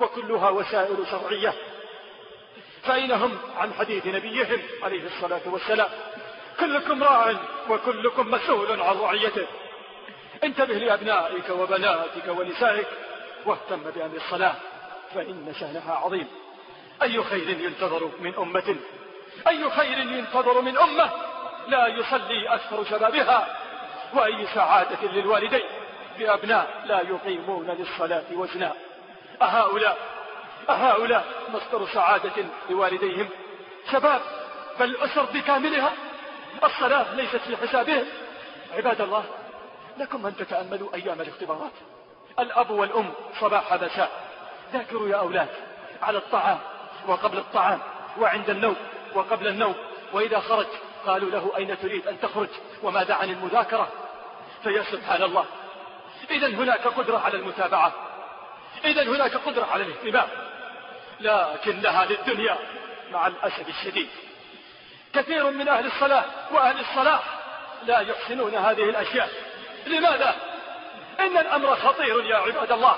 وكلها وسائل شرعية. فأين هم؟ عن حديث نبيهم عليه الصلاة والسلام. كلكم راع وكلكم مسؤول عن رعيته. انتبه لأبنائك وبناتك ونسائك واهتم بأمر الصلاة فإن شأنها عظيم. أي خير ينتظر من أمة؟ أي خير ينتظر من أمة لا يصلي أكثر شبابها وأي سعادة للوالدين بأبناء لا يقيمون للصلاة وزنا. أهؤلاء أهؤلاء مصدر سعادة لوالديهم. شباب بل أسر بكاملها الصلاة ليست في حسابهم. عباد الله لكم أن تتأملوا أيام الاختبارات. الأب والأم صباح مساء. ذاكروا يا أولاد على الطعام وقبل الطعام وعند النوم وقبل النوم. وإذا خرج قالوا له أين تريد أن تخرج وماذا عن المذاكرة؟ فيا سبحان الله. إذا هناك قدرة على المتابعة. إذا هناك قدرة على الاهتمام. لكنها للدنيا مع الأسف الشديد. كثير من أهل الصلاة وأهل الصلاح لا يحسنون هذه الأشياء. لماذا؟ إن الأمر خطير يا عباد الله.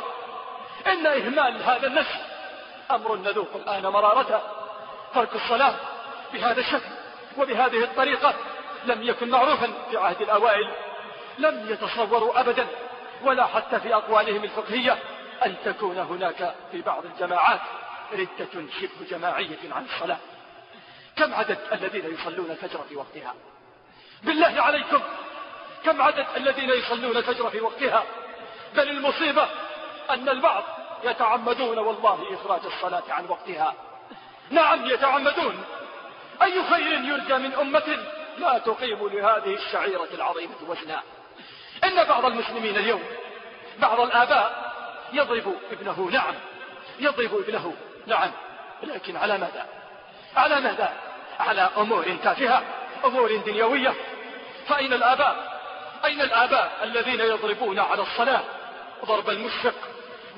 إن إهمال هذا النسل أمر نذوق الآن مرارته. ترك الصلاة بهذا الشكل. وبهذه الطريقة لم يكن معروفا في عهد الأوائل لم يتصوروا أبدا ولا حتى في أقوالهم الفقهية أن تكون هناك في بعض الجماعات ردة شبه جماعية عن الصلاة. كم عدد الذين يصلون الفجر في وقتها؟ بالله عليكم كم عدد الذين يصلون الفجر في وقتها؟ بل المصيبة أن البعض يتعمدون والله إخراج الصلاة عن وقتها. نعم يتعمدون. أي خير يرجى من أمة لا تقيم لهذه الشعيرة العظيمة وزنا إن بعض المسلمين اليوم بعض الآباء يضرب ابنه نعم يضرب ابنه نعم. لكن على ماذا؟ على ماذا؟ على أمور تافهة أمور دنيوية. فأين الآباء؟ أين الآباء الذين يضربون على الصلاة؟ ضرب المشفق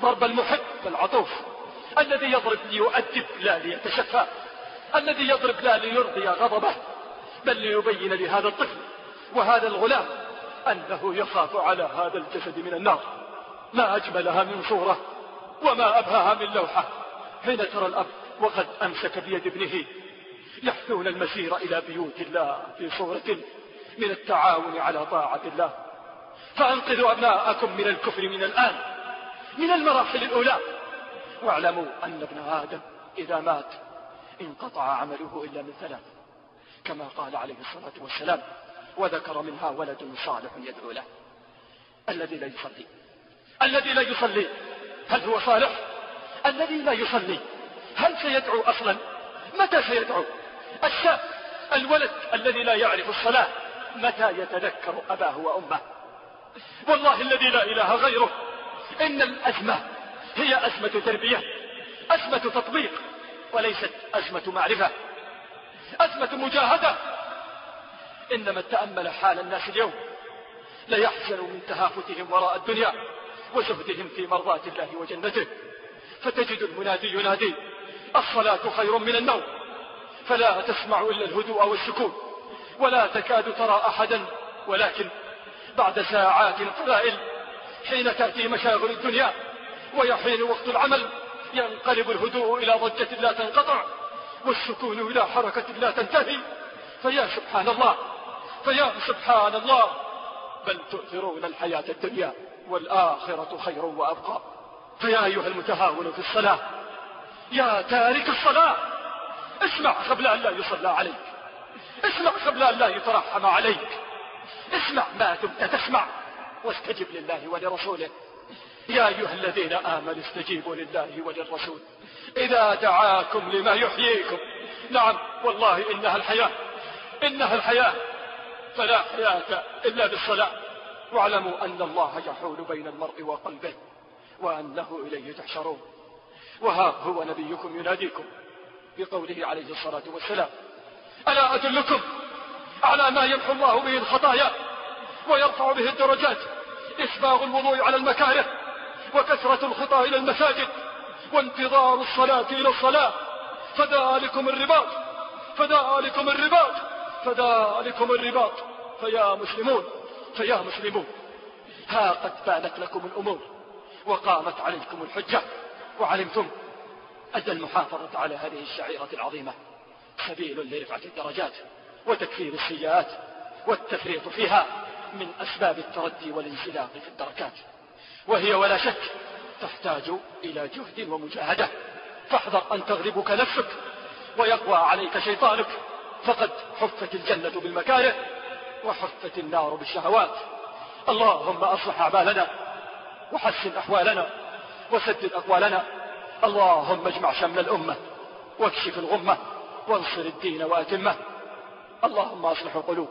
ضرب المحب العطوف. الذي يضرب ليؤدب لا ليتشفى. الذي يضرب لا ليرضي غضبه بل ليبين لهذا الطفل وهذا الغلام أنه يخاف على هذا الجسد من النار. ما أجملها من صورة وما أبهاها من لوحة. حين ترى الأب وقد أمسك بيد ابنه يحثون المسير إلى بيوت الله في صورة من التعاون على طاعة الله. فأنقذوا أبناءكم من الكفر من الآن من المراحل الأولى. واعلموا أن ابن آدم إذا مات انقطع عمله إلا من ثلاث كما قال عليه الصلاة والسلام وذكر منها ولد صالح يدعو له. الذي لا يصلي. الذي لا يصلي. هل هو صالح؟ الذي لا يصلي. هل سيدعو أصلا؟ متى سيدعو؟ الشاب الولد الذي لا يعرف الصلاة متى يتذكر أباه وأمه؟ والله الذي لا إله غيره. إن الأزمة هي أزمة تربية أزمة تطبيق. وليست أزمة معرفة أزمة مجاهدة. إنما تأمل حال الناس اليوم ليحزن من تهافتهم وراء الدنيا وزهدهم في مرضاة الله وجنته. فتجد المنادي ينادي الصلاة خير من النوم. فلا تسمع إلا الهدوء والسكون ولا تكاد ترى أحدا. ولكن بعد ساعات قلائل حين تأتي مشاغل الدنيا ويحين وقت العمل ينقلب الهدوء إلى ضجة لا تنقطع والسكون إلى حركة لا تنتهي. فيا سبحان الله فيا سبحان الله. بل تؤثرون الحياة الدنيا والآخرة خير وأبقى. فيا أيها المتهاون في الصلاة يا تارك الصلاة اسمع قبل أن لا يصلى عليك. اسمع قبل أن لا يترحم عليك. اسمع ما دمت تسمع واستجب لله ولرسوله. يا أيها الذين آمنوا استجيبوا لله وللرسول. إذا دعاكم لما يحييكم. نعم والله إنها الحياة. إنها الحياة. فلا حياة إلا بالصلاة. واعلموا أن الله يحول بين المرء وقلبه وأنه إليه تحشرون. وها هو نبيكم يناديكم بقوله عليه الصلاة والسلام. ألا أدلكم على ما يمحو الله به الخطايا ويرفع به الدرجات؟ إسباغ الوضوء على المكاره. وكثرة الخطى إلى المساجد وانتظار الصلاة إلى الصلاة. فذلكم الرباط. فذلكم الرباط. فذلكم الرباط. فيا مسلمون. فيا مسلمون. ها قد بانت لكم الأمور وقامت عليكم الحجة. وعلمتم أن المحافظة على هذه الشعيرة العظيمة سبيل لرفعة الدرجات وتكفير السيئات والتفريط فيها من أسباب التردي والانزلاق في الدركات. وهي ولا شك تحتاج إلى جهد ومجاهدة. فاحذر أن تغلبك نفسك ويقوى عليك شيطانك. فقد حفت الجنة بالمكاره وحفت النار بالشهوات. اللهم أصلح أعمالنا وحسن أحوالنا وسدد أقوالنا. اللهم اجمع شمل الأمة واكشف الغمة وانصر الدين وأتمه. اللهم أصلح القلوب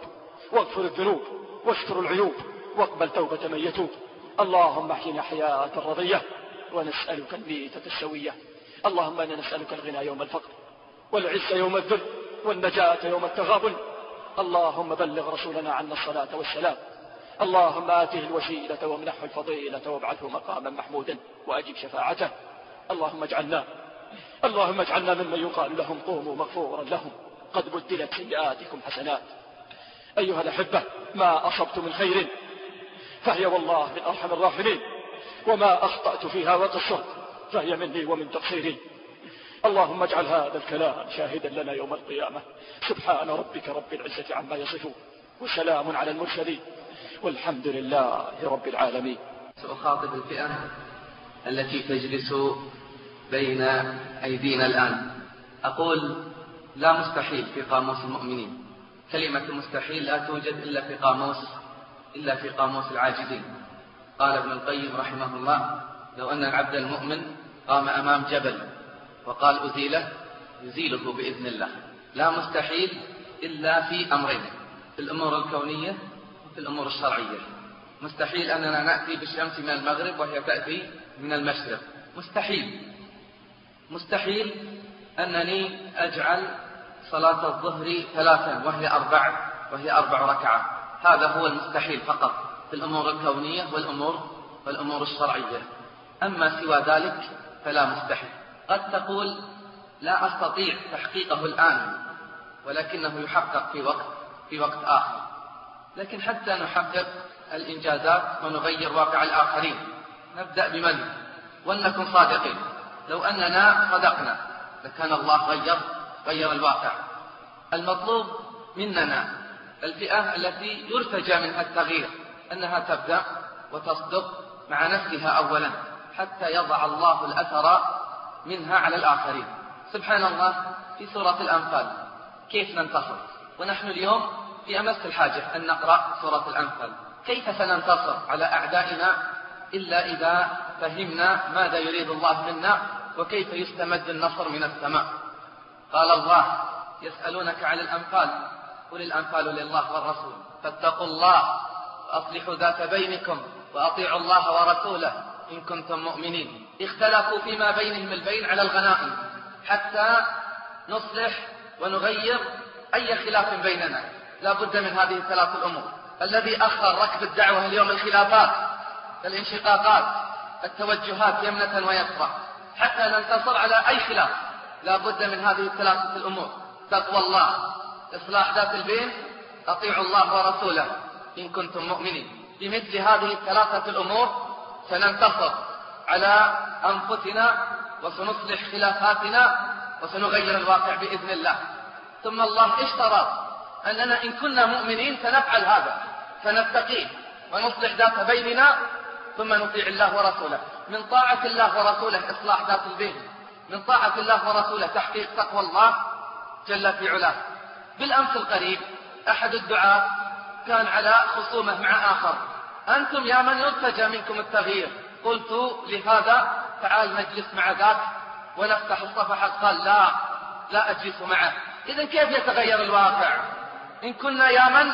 واغفر الذنوب واستر العيوب واقبل توبة من يتوب. اللهم احينا حياة رضية ونسألك الميتة السوية. اللهم إنا نسألك الغنى يوم الفقر والعز يوم الذل والنجاة يوم التغابن. اللهم بلغ رسولنا عنا الصلاة والسلام. اللهم آته الوسيلة وامنحه الفضيلة وابعثه مقاما محمودا وأجب شفاعته. اللهم اجعلنا اللهم اجعلنا ممن يقال لهم قوموا مغفورا لهم. قد بدلت سيئاتكم حسنات. أيها الأحبة ما أصبت من خير فهي والله من أرحم الراحمين. وما أخطأت فيها وقصرت فهي مني ومن تقصيري. اللهم اجعل هذا الكلام شاهدا لنا يوم القيامة. سبحان ربك رب العزة عما يصفون. وسلام على المرسلين. والحمد لله رب العالمين. سأخاطب الفئة التي تجلس بين أيدينا الآن. أقول لا مستحيل في قاموس المؤمنين. كلمة مستحيل لا توجد إلا في قاموس إلا في قاموس العاجزين. قال ابن القيم رحمه الله لو أن العبد المؤمن قام أمام جبل وقال أزيله يزيله بإذن الله. لا مستحيل إلا في أمرين في الأمور الكونية وفي الأمور الشرعية. مستحيل أننا نأتي بالشمس من المغرب وهي تأتي من المشرق. مستحيل. مستحيل أنني أجعل صلاة الظهر ثلاثا وهي أربع وهي أربع ركعات هذا هو المستحيل فقط في الأمور الكونية والأمور والأمور الشرعية. أما سوى ذلك فلا مستحيل. قد تقول لا أستطيع تحقيقه الآن ولكنه يحقق في وقت في وقت آخر. لكن حتى نحقق الإنجازات ونغير واقع الآخرين نبدأ بمن؟ ولنكن صادقين. لو أننا صدقنا لكان الله غير غير الواقع. المطلوب مننا الفئة التي يرتجى منها التغيير أنها تبدأ وتصدق مع نفسها أولا حتى يضع الله الأثر منها على الآخرين. سبحان الله في سورة الأنفال كيف ننتصر؟ ونحن اليوم في أمس الحاجة أن نقرأ سورة الأنفال. كيف سننتصر على أعدائنا إلا إذا فهمنا ماذا يريد الله منا وكيف يستمد النصر من السماء؟ قال الله يسألونك عن الأنفال قل الأنفال لله والرسول فاتقوا الله وأصلحوا ذات بينكم وأطيعوا الله ورسوله إن كنتم مؤمنين. اختلفوا فيما بينهم البين على الغنائم حتى نصلح ونغير أي خلاف بيننا. لا بد من هذه الثلاث الأمور. الذي أخر ركب الدعوة اليوم الخلافات الانشقاقات التوجهات يمنة ويسرى. حتى ننتصر على أي خلاف. لا بد من هذه الثلاثة الأمور. تقوى الله. إصلاح ذات البين أطيعوا الله ورسوله إن كنتم مؤمنين. بمثل هذه الثلاثة الأمور سننتصر على أنفسنا وسنصلح خلافاتنا وسنغير الواقع بإذن الله. ثم الله اشترى أننا إن كنا مؤمنين سنفعل هذا سنتقيه ونصلح ذات بيننا ثم نطيع الله ورسوله. من طاعة الله ورسوله إصلاح ذات البين من طاعة الله ورسوله تحقيق تقوى الله جل في علاه. بالأمس القريب أحد الدعاة كان على خصومة مع آخر. أنتم يا من يرتجى منكم التغيير. قلت لهذا تعال نجلس مع ذاك ونفتح الصفحة. قال لا لا أجلس معه. إذا كيف يتغير الواقع؟ إن كنا يا من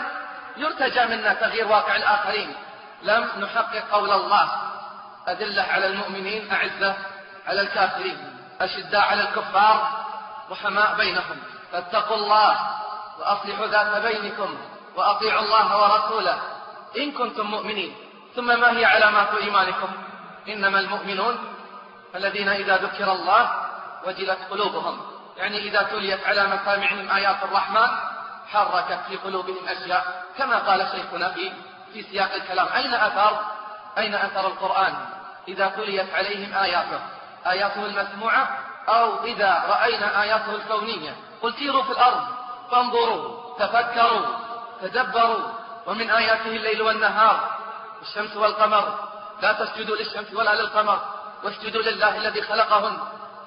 يرتجى منا تغيير واقع الآخرين لم نحقق قول الله. أدلة على المؤمنين أعزة على الكافرين أشداء على الكفار رحماء بينهم. فاتقوا الله. وأصلحوا ذات بينكم وأطيعوا الله ورسوله إن كنتم مؤمنين. ثم ما هي علامات إيمانكم؟ إنما المؤمنون الذين إذا ذكر الله وجلت قلوبهم. يعني إذا تليت على مسامعهم آيات الرحمن حركت في قلوبهم أشياء. كما قال شيخنا في في سياق الكلام. أين أثر؟ أين أثر القرآن؟ إذا تليت عليهم آياته. آياته المسموعة أو إذا رأينا آياته الكونية. قل سيروا في الأرض. فانظروا تفكروا تدبروا. ومن آياته الليل والنهار الشمس والقمر. لا تسجدوا للشمس ولا للقمر واسجدوا لله الذي خلقهن.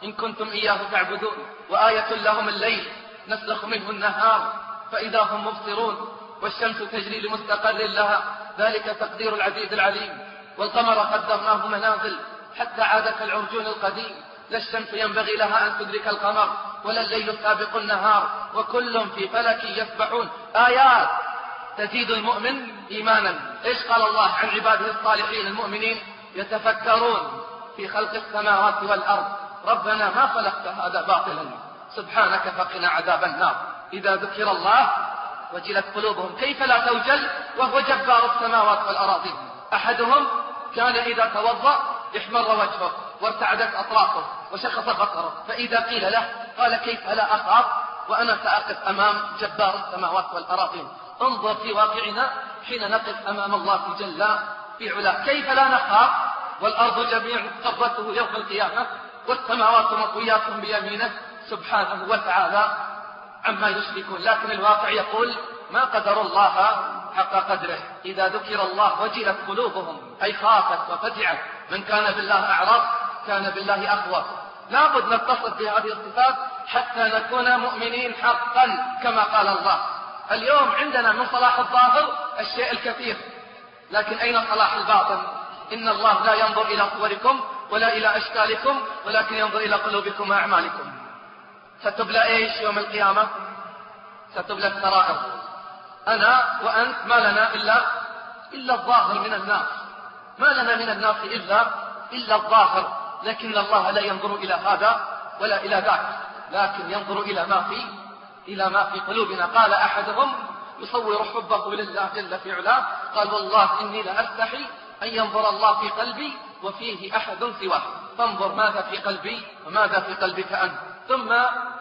إن كنتم إياه تعبدون وآية لهم الليل نسلخ منه النهار. فإذا هم مبصرون والشمس تجري لمستقر لها. ذلك تقدير العزيز العليم. والقمر قدرناه منازل حتى عاد كالعرجون القديم. لا الشمس ينبغي لها أن تدرك القمر ولا الليل سابق النهار وكل في فلك يسبحون. آيات تزيد المؤمن إيمانا. إيش قال الله عن عباده الصالحين المؤمنين؟ يتفكرون في خلق السماوات والأرض. ربنا ما خلقت هذا باطلا. سبحانك فقنا عذاب النار. إذا ذكر الله وجلت قلوبهم كيف لا توجل؟ وهو جبار السماوات والأراضي أحدهم كان إذا توضأ احمر وجهه. وارتعدت أطرافه وشخص بصره. فإذا قيل له قال كيف لا أخاف؟ وأنا سأقف أمام جبار السماوات والأراضين. انظر في واقعنا حين نقف أمام الله جل في علاه. كيف لا نخاف؟ والأرض جميع قبضته يوم القيامة والسماوات مطويات بيمينه. سبحانه وتعالى عما يشركون. لكن الواقع يقول ما قدر الله حق قدره. إذا ذكر الله وجلت قلوبهم أي خافت وفزعت. من كان بالله أعرض كان بالله أخوف لابد نتصف بهذه الصفات حتى نكون مؤمنين حقا كما قال الله. اليوم عندنا من صلاح الظاهر الشيء الكثير. لكن أين صلاح الباطن؟ إن الله لا ينظر إلى صوركم ولا إلى أشكالكم ولكن ينظر إلى قلوبكم وأعمالكم. ستبلى إيش يوم القيامة؟ ستبلى السرائر. أنا وأنت ما لنا إلا إلا الظاهر من الناس. ما لنا من الناس إلا إلا الظاهر. لكن الله لا ينظر إلى هذا ولا إلى ذاك لكن ينظر إلى ما في إلى ما في قلوبنا. قال أحدهم يصور حبه لله جل في علاه قال والله إني لأستحي أن ينظر الله في قلبي وفيه أحد سواه. فانظر ماذا في قلبي وماذا في قلبك أنت. ثم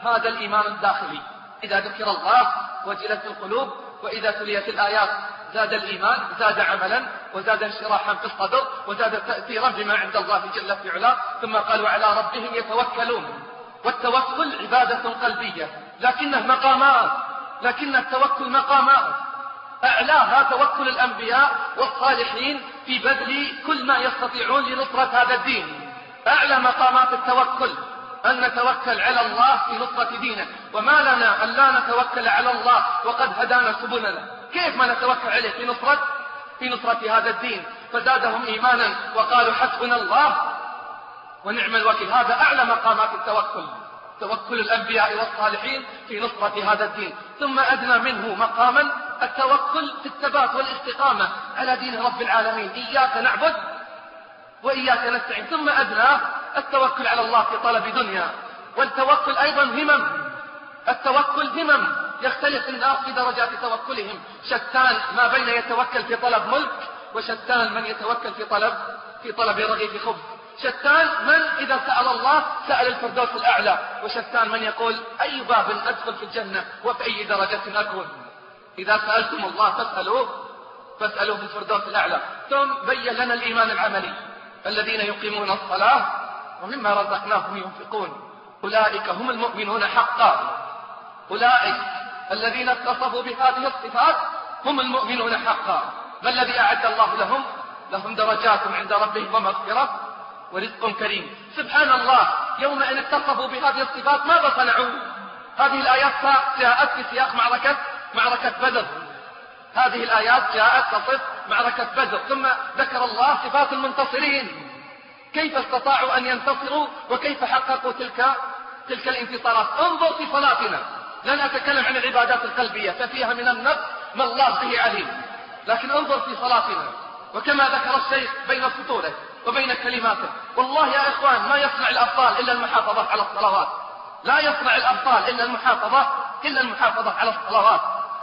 هذا الإيمان الداخلي. إذا ذكر الله وجلت القلوب وإذا تليت الآيات زاد الإيمان زاد عملا وزاد انشراحا في الصدر وزاد تأثيرا بما عند الله جل في علاه. ثم قالوا على ربهم يتوكلون. والتوكل عبادة قلبية. لكنه مقامات لكن التوكل مقامات. أعلاها توكل الأنبياء والصالحين في بذل كل ما يستطيعون لنصرة هذا الدين. أعلى مقامات التوكل أن نتوكل على الله في نصرة دينه. وما لنا أن لا نتوكل على الله وقد هدانا سبلنا. كيف ما نتوكل عليه في نصرة؟ في نصرة هذا الدين. فزادهم إيمانا وقالوا حسبنا الله ونعم الوكيل. هذا أعلى مقامات التوكل. توكل الأنبياء والصالحين في نصرة هذا الدين. ثم أدنى منه مقاما التوكل في الثبات والاستقامة على دين رب العالمين. إياك نعبد وإياك نستعين. ثم أدنى التوكل على الله في طلب دنيا. والتوكل أيضا همم. التوكل همم. يختلف الناس في درجات توكلهم. شتان ما بين يتوكل في طلب ملك وشتان من يتوكل في طلب في طلب رغيف خبز. شتان من إذا سأل الله سأل الفردوس الأعلى. وشتان من يقول أي باب أدخل في الجنة وفي أي درجة أكون. إذا سألتم الله فاسألوه فاسألوه في الفردوس الأعلى. ثم بين لنا الإيمان العملي. الذين يقيمون الصلاة ومما رزقناهم ينفقون. أولئك هم المؤمنون حقا. أولئك الذين اتصفوا بهذه الصفات هم المؤمنون حقا ما الذي أعد الله لهم لهم درجات عند ربهم ومغفرة ورزق كريم. سبحان الله يوم أن اتصفوا بهذه الصفات ماذا صنعوا؟ هذه الآيات جاءت في سياق معركة معركة بدر. هذه الآيات جاءت تصف معركة بدر ثم ذكر الله صفات المنتصرين. كيف استطاعوا أن ينتصروا؟ وكيف حققوا تلك تلك الانتصارات؟ انظر في صلاتنا. لن أتكلم عن العبادات القلبية ففيها من النقص ما الله به عليم. لكن انظر في صلاتنا وكما ذكر الشيخ بين سطوره وبين كلماته. والله يا إخوان ما يصنع الأبطال إلا المحافظة على الصلوات. لا يصنع الأبطال إلا المحافظة إلا المحافظة على الصلوات.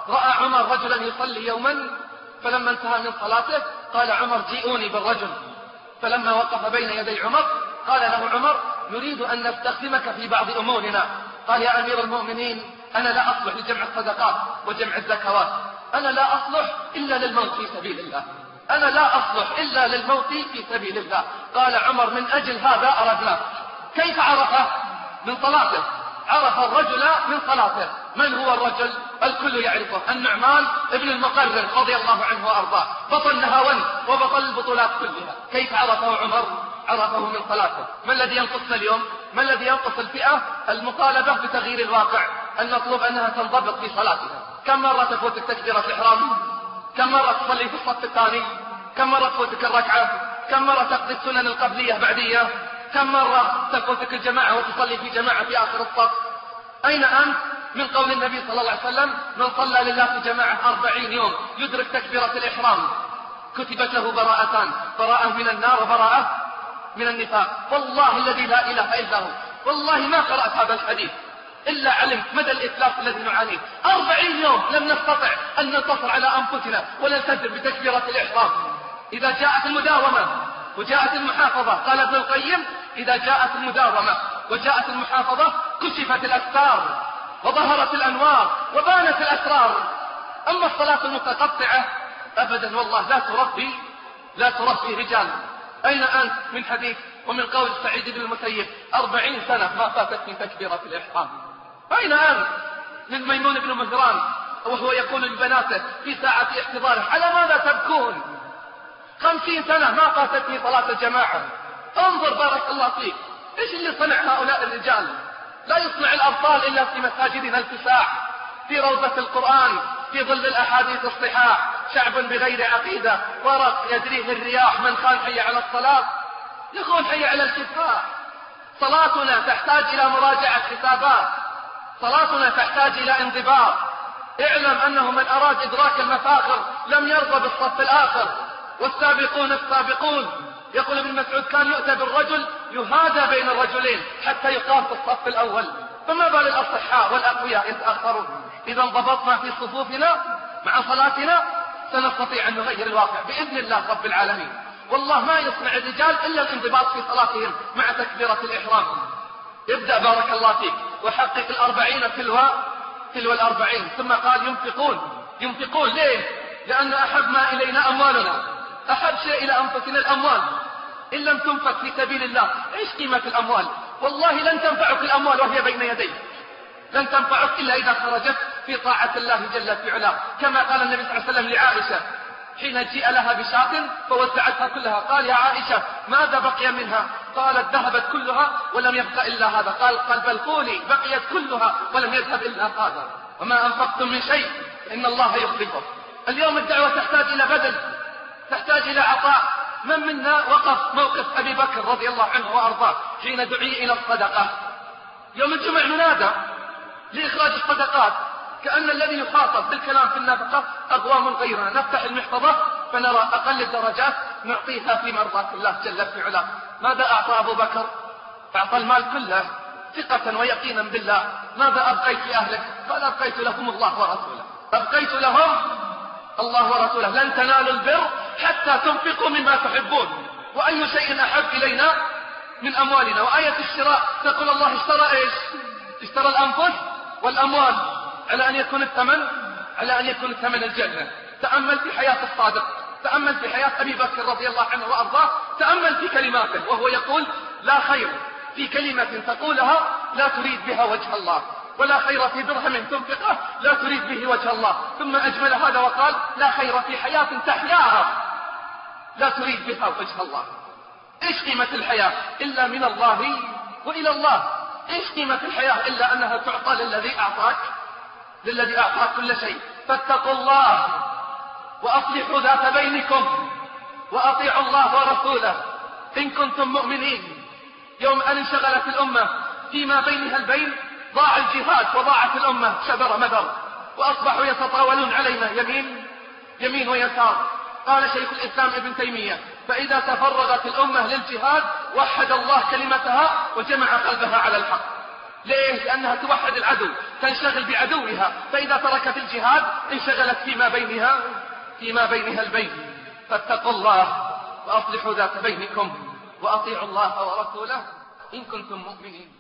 رأى عمر رجلا يصلي يوما فلما انتهى من صلاته قال عمر جيئوني بالرجل. فلما وقف بين يدي عمر قال له عمر نريد أن نستخدمك في بعض أمورنا. قال يا أمير المؤمنين أنا لا أصلح لجمع الصدقات وجمع الزكوات. أنا لا أصلح إلا للموت في سبيل الله. أنا لا أصلح إلا للموت في سبيل الله. قال عمر من أجل هذا أردناك كيف عرفه؟ من صلاته. عرف الرجل من صلاته. من هو الرجل؟ الكل يعرفه. النعمان ابن المقرر رضي الله عنه وأرضاه. بطل نهاون وبطل البطولات كلها. كيف عرفه عمر؟ عرفه من صلاته. ما الذي ينقصنا اليوم؟ ما الذي ينقص الفئة؟ المطالبة بتغيير الواقع. المطلوب أنها تنضبط في صلاتها كم مرة تفوتك تكبيرة الإحرام كم مرة تصلي في الصف الثاني؟ كم مرة تفوتك الركعة؟ كم مرة تقضي السنن القبلية بعدية؟ كم مرة تفوتك الجماعة وتصلي في جماعة في آخر الصف؟ أين أنت؟ من قول النبي صلى الله عليه وسلم من صلى لله في جماعة أربعين يوم يدرك تكبيرة الإحرام. كتبت له براءتان براءة من النار وبراءة من النفاق. والله الذي لا إله إلا هو. والله ما قرأت هذا الحديث. إلا علمت مدى الإتلاف الذي نعانيه. أربعين يوم لم نستطع أن ننتصر على أنفسنا ونلتزم بتكبيرة الإحرام إذا جاءت المداومة وجاءت المحافظة قال ابن القيم إذا جاءت المداومة وجاءت المحافظة كشفت الأستار وظهرت الأنوار وبانت الأسرار. أما الصلاة المتقطعة أبدا والله لا تربي لا تربي رجال. أين أنت من حديث ومن قول سعيد بن المسيب؟ أربعين سنة ما فاتتني تكبيرة الإحرام أين أنت؟ من ميمون بن مهران وهو يقول لبناته في ساعة احتضاره على ماذا تبكون؟ خمسين سنة ما فاتتني صلاة الجماعة. انظر بارك الله فيك. إيش اللي صنع هؤلاء الرجال؟ لا يصنع الأبطال إلا في مساجدنا الفساح في روضة القرآن في ظل الأحاديث الصحاح. شعب بغير عقيدة ورق يجريه الرياح من خان حي على الصلاة. يخون حي على الكفاح. صلاتنا تحتاج إلى مراجعة حسابات. صلاتنا تحتاج إلى انضباط. اعلم أنه من أراد إدراك المفاخر لم يرضى بالصف الآخر. والسابقون السابقون. يقول ابن مسعود كان يؤتى بالرجل يهادى بين الرجلين حتى يقام في الصف الأول. فما بال الأصحاء والأقوياء يتأخرون إذا انضبطنا في صفوفنا مع صلاتنا سنستطيع أن نغير الواقع بإذن الله رب العالمين. والله ما يصنع الرجال إلا الانضباط في صلاتهم مع تكبيرة الإحرام. ابدأ بارك الله فيك. وحقق الأربعين تلو تلو الأربعين. ثم قال ينفقون. ينفقون ليه؟ لأن أحب ما إلينا أموالنا. أحب شيء إلى أنفسنا الأموال. إن لم تنفق في سبيل الله إيش قيمة الأموال؟ والله لن تنفعك الأموال وهي بين يديك. لن تنفعك إلا إذا خرجت في طاعة الله جل في علاه. كما قال النبي صلى الله عليه وسلم لعائشة حين جيء لها بشاة فوزعتها كلها. قال يا عائشة ماذا بقي منها؟ قالت ذهبت كلها ولم يبق إلا هذا. قال قال بل قولي بقيت كلها ولم يذهب إلا هذا. وما أنفقتم من شيء إن الله يخلفه. اليوم الدعوة تحتاج إلى بدل تحتاج إلى عطاء. من منا وقف موقف أبي بكر رضي الله عنه وأرضاه حين دعي إلى الصدقة؟ يوم الجمع منادى لإخراج الصدقات. كأن الذي يخاطب بالكلام في النفقة أقوام غيرنا. نفتح المحفظة فنرى أقل الدرجات نعطيها في مرضاة الله جل في علاه. ماذا أعطى أبو بكر؟ أعطى المال كله ثقة ويقينا بالله. ماذا أبقيت لأهلك؟ قال أبقيت لهم الله ورسوله. أبقيت لهم الله ورسوله. لن تنالوا البر حتى تنفقوا مما تحبون. وأي شيء أحب إلينا من أموالنا. وآية الشراء تقول الله اشترى إيش؟ اشترى الأنفس والأموال على أن يكون الثمن على أن يكون الثمن الجنة. تأمل في حياة الصادق. تأمل في حياة أبي بكر رضي الله عنه وأرضاه تأمل في كلماته وهو يقول لا خير في كلمة تقولها لا تريد بها وجه الله ولا خير في درهم تنفقه لا تريد به وجه الله. ثم أجمل هذا وقال لا خير في حياة تحياها لا تريد بها وجه الله. إيش قيمة الحياة؟ إلا من الله وإلى الله. إيش قيمة الحياة؟ إلا أنها تعطى للذي أعطاك للذي أعطاك كل شيء. فاتقوا الله. وأصلحوا ذات بينكم وأطيعوا الله ورسوله إن كنتم مؤمنين. يوم أن انشغلت الأمة فيما بينها البين ضاع الجهاد وضاعت الأمة شبر مدر وأصبحوا يتطاولون علينا يمين يمين ويسار. قال شيخ الإسلام ابن تيمية فإذا تفرغت الأمة للجهاد وحد الله كلمتها وجمع قلبها على الحق. ليه؟ لأنها توحد العدو تنشغل بعدوها. فإذا تركت الجهاد انشغلت فيما بينها. فيما بينها البين. فاتقوا الله وأصلحوا ذات بينكم وأطيعوا الله ورسوله إن كنتم مؤمنين.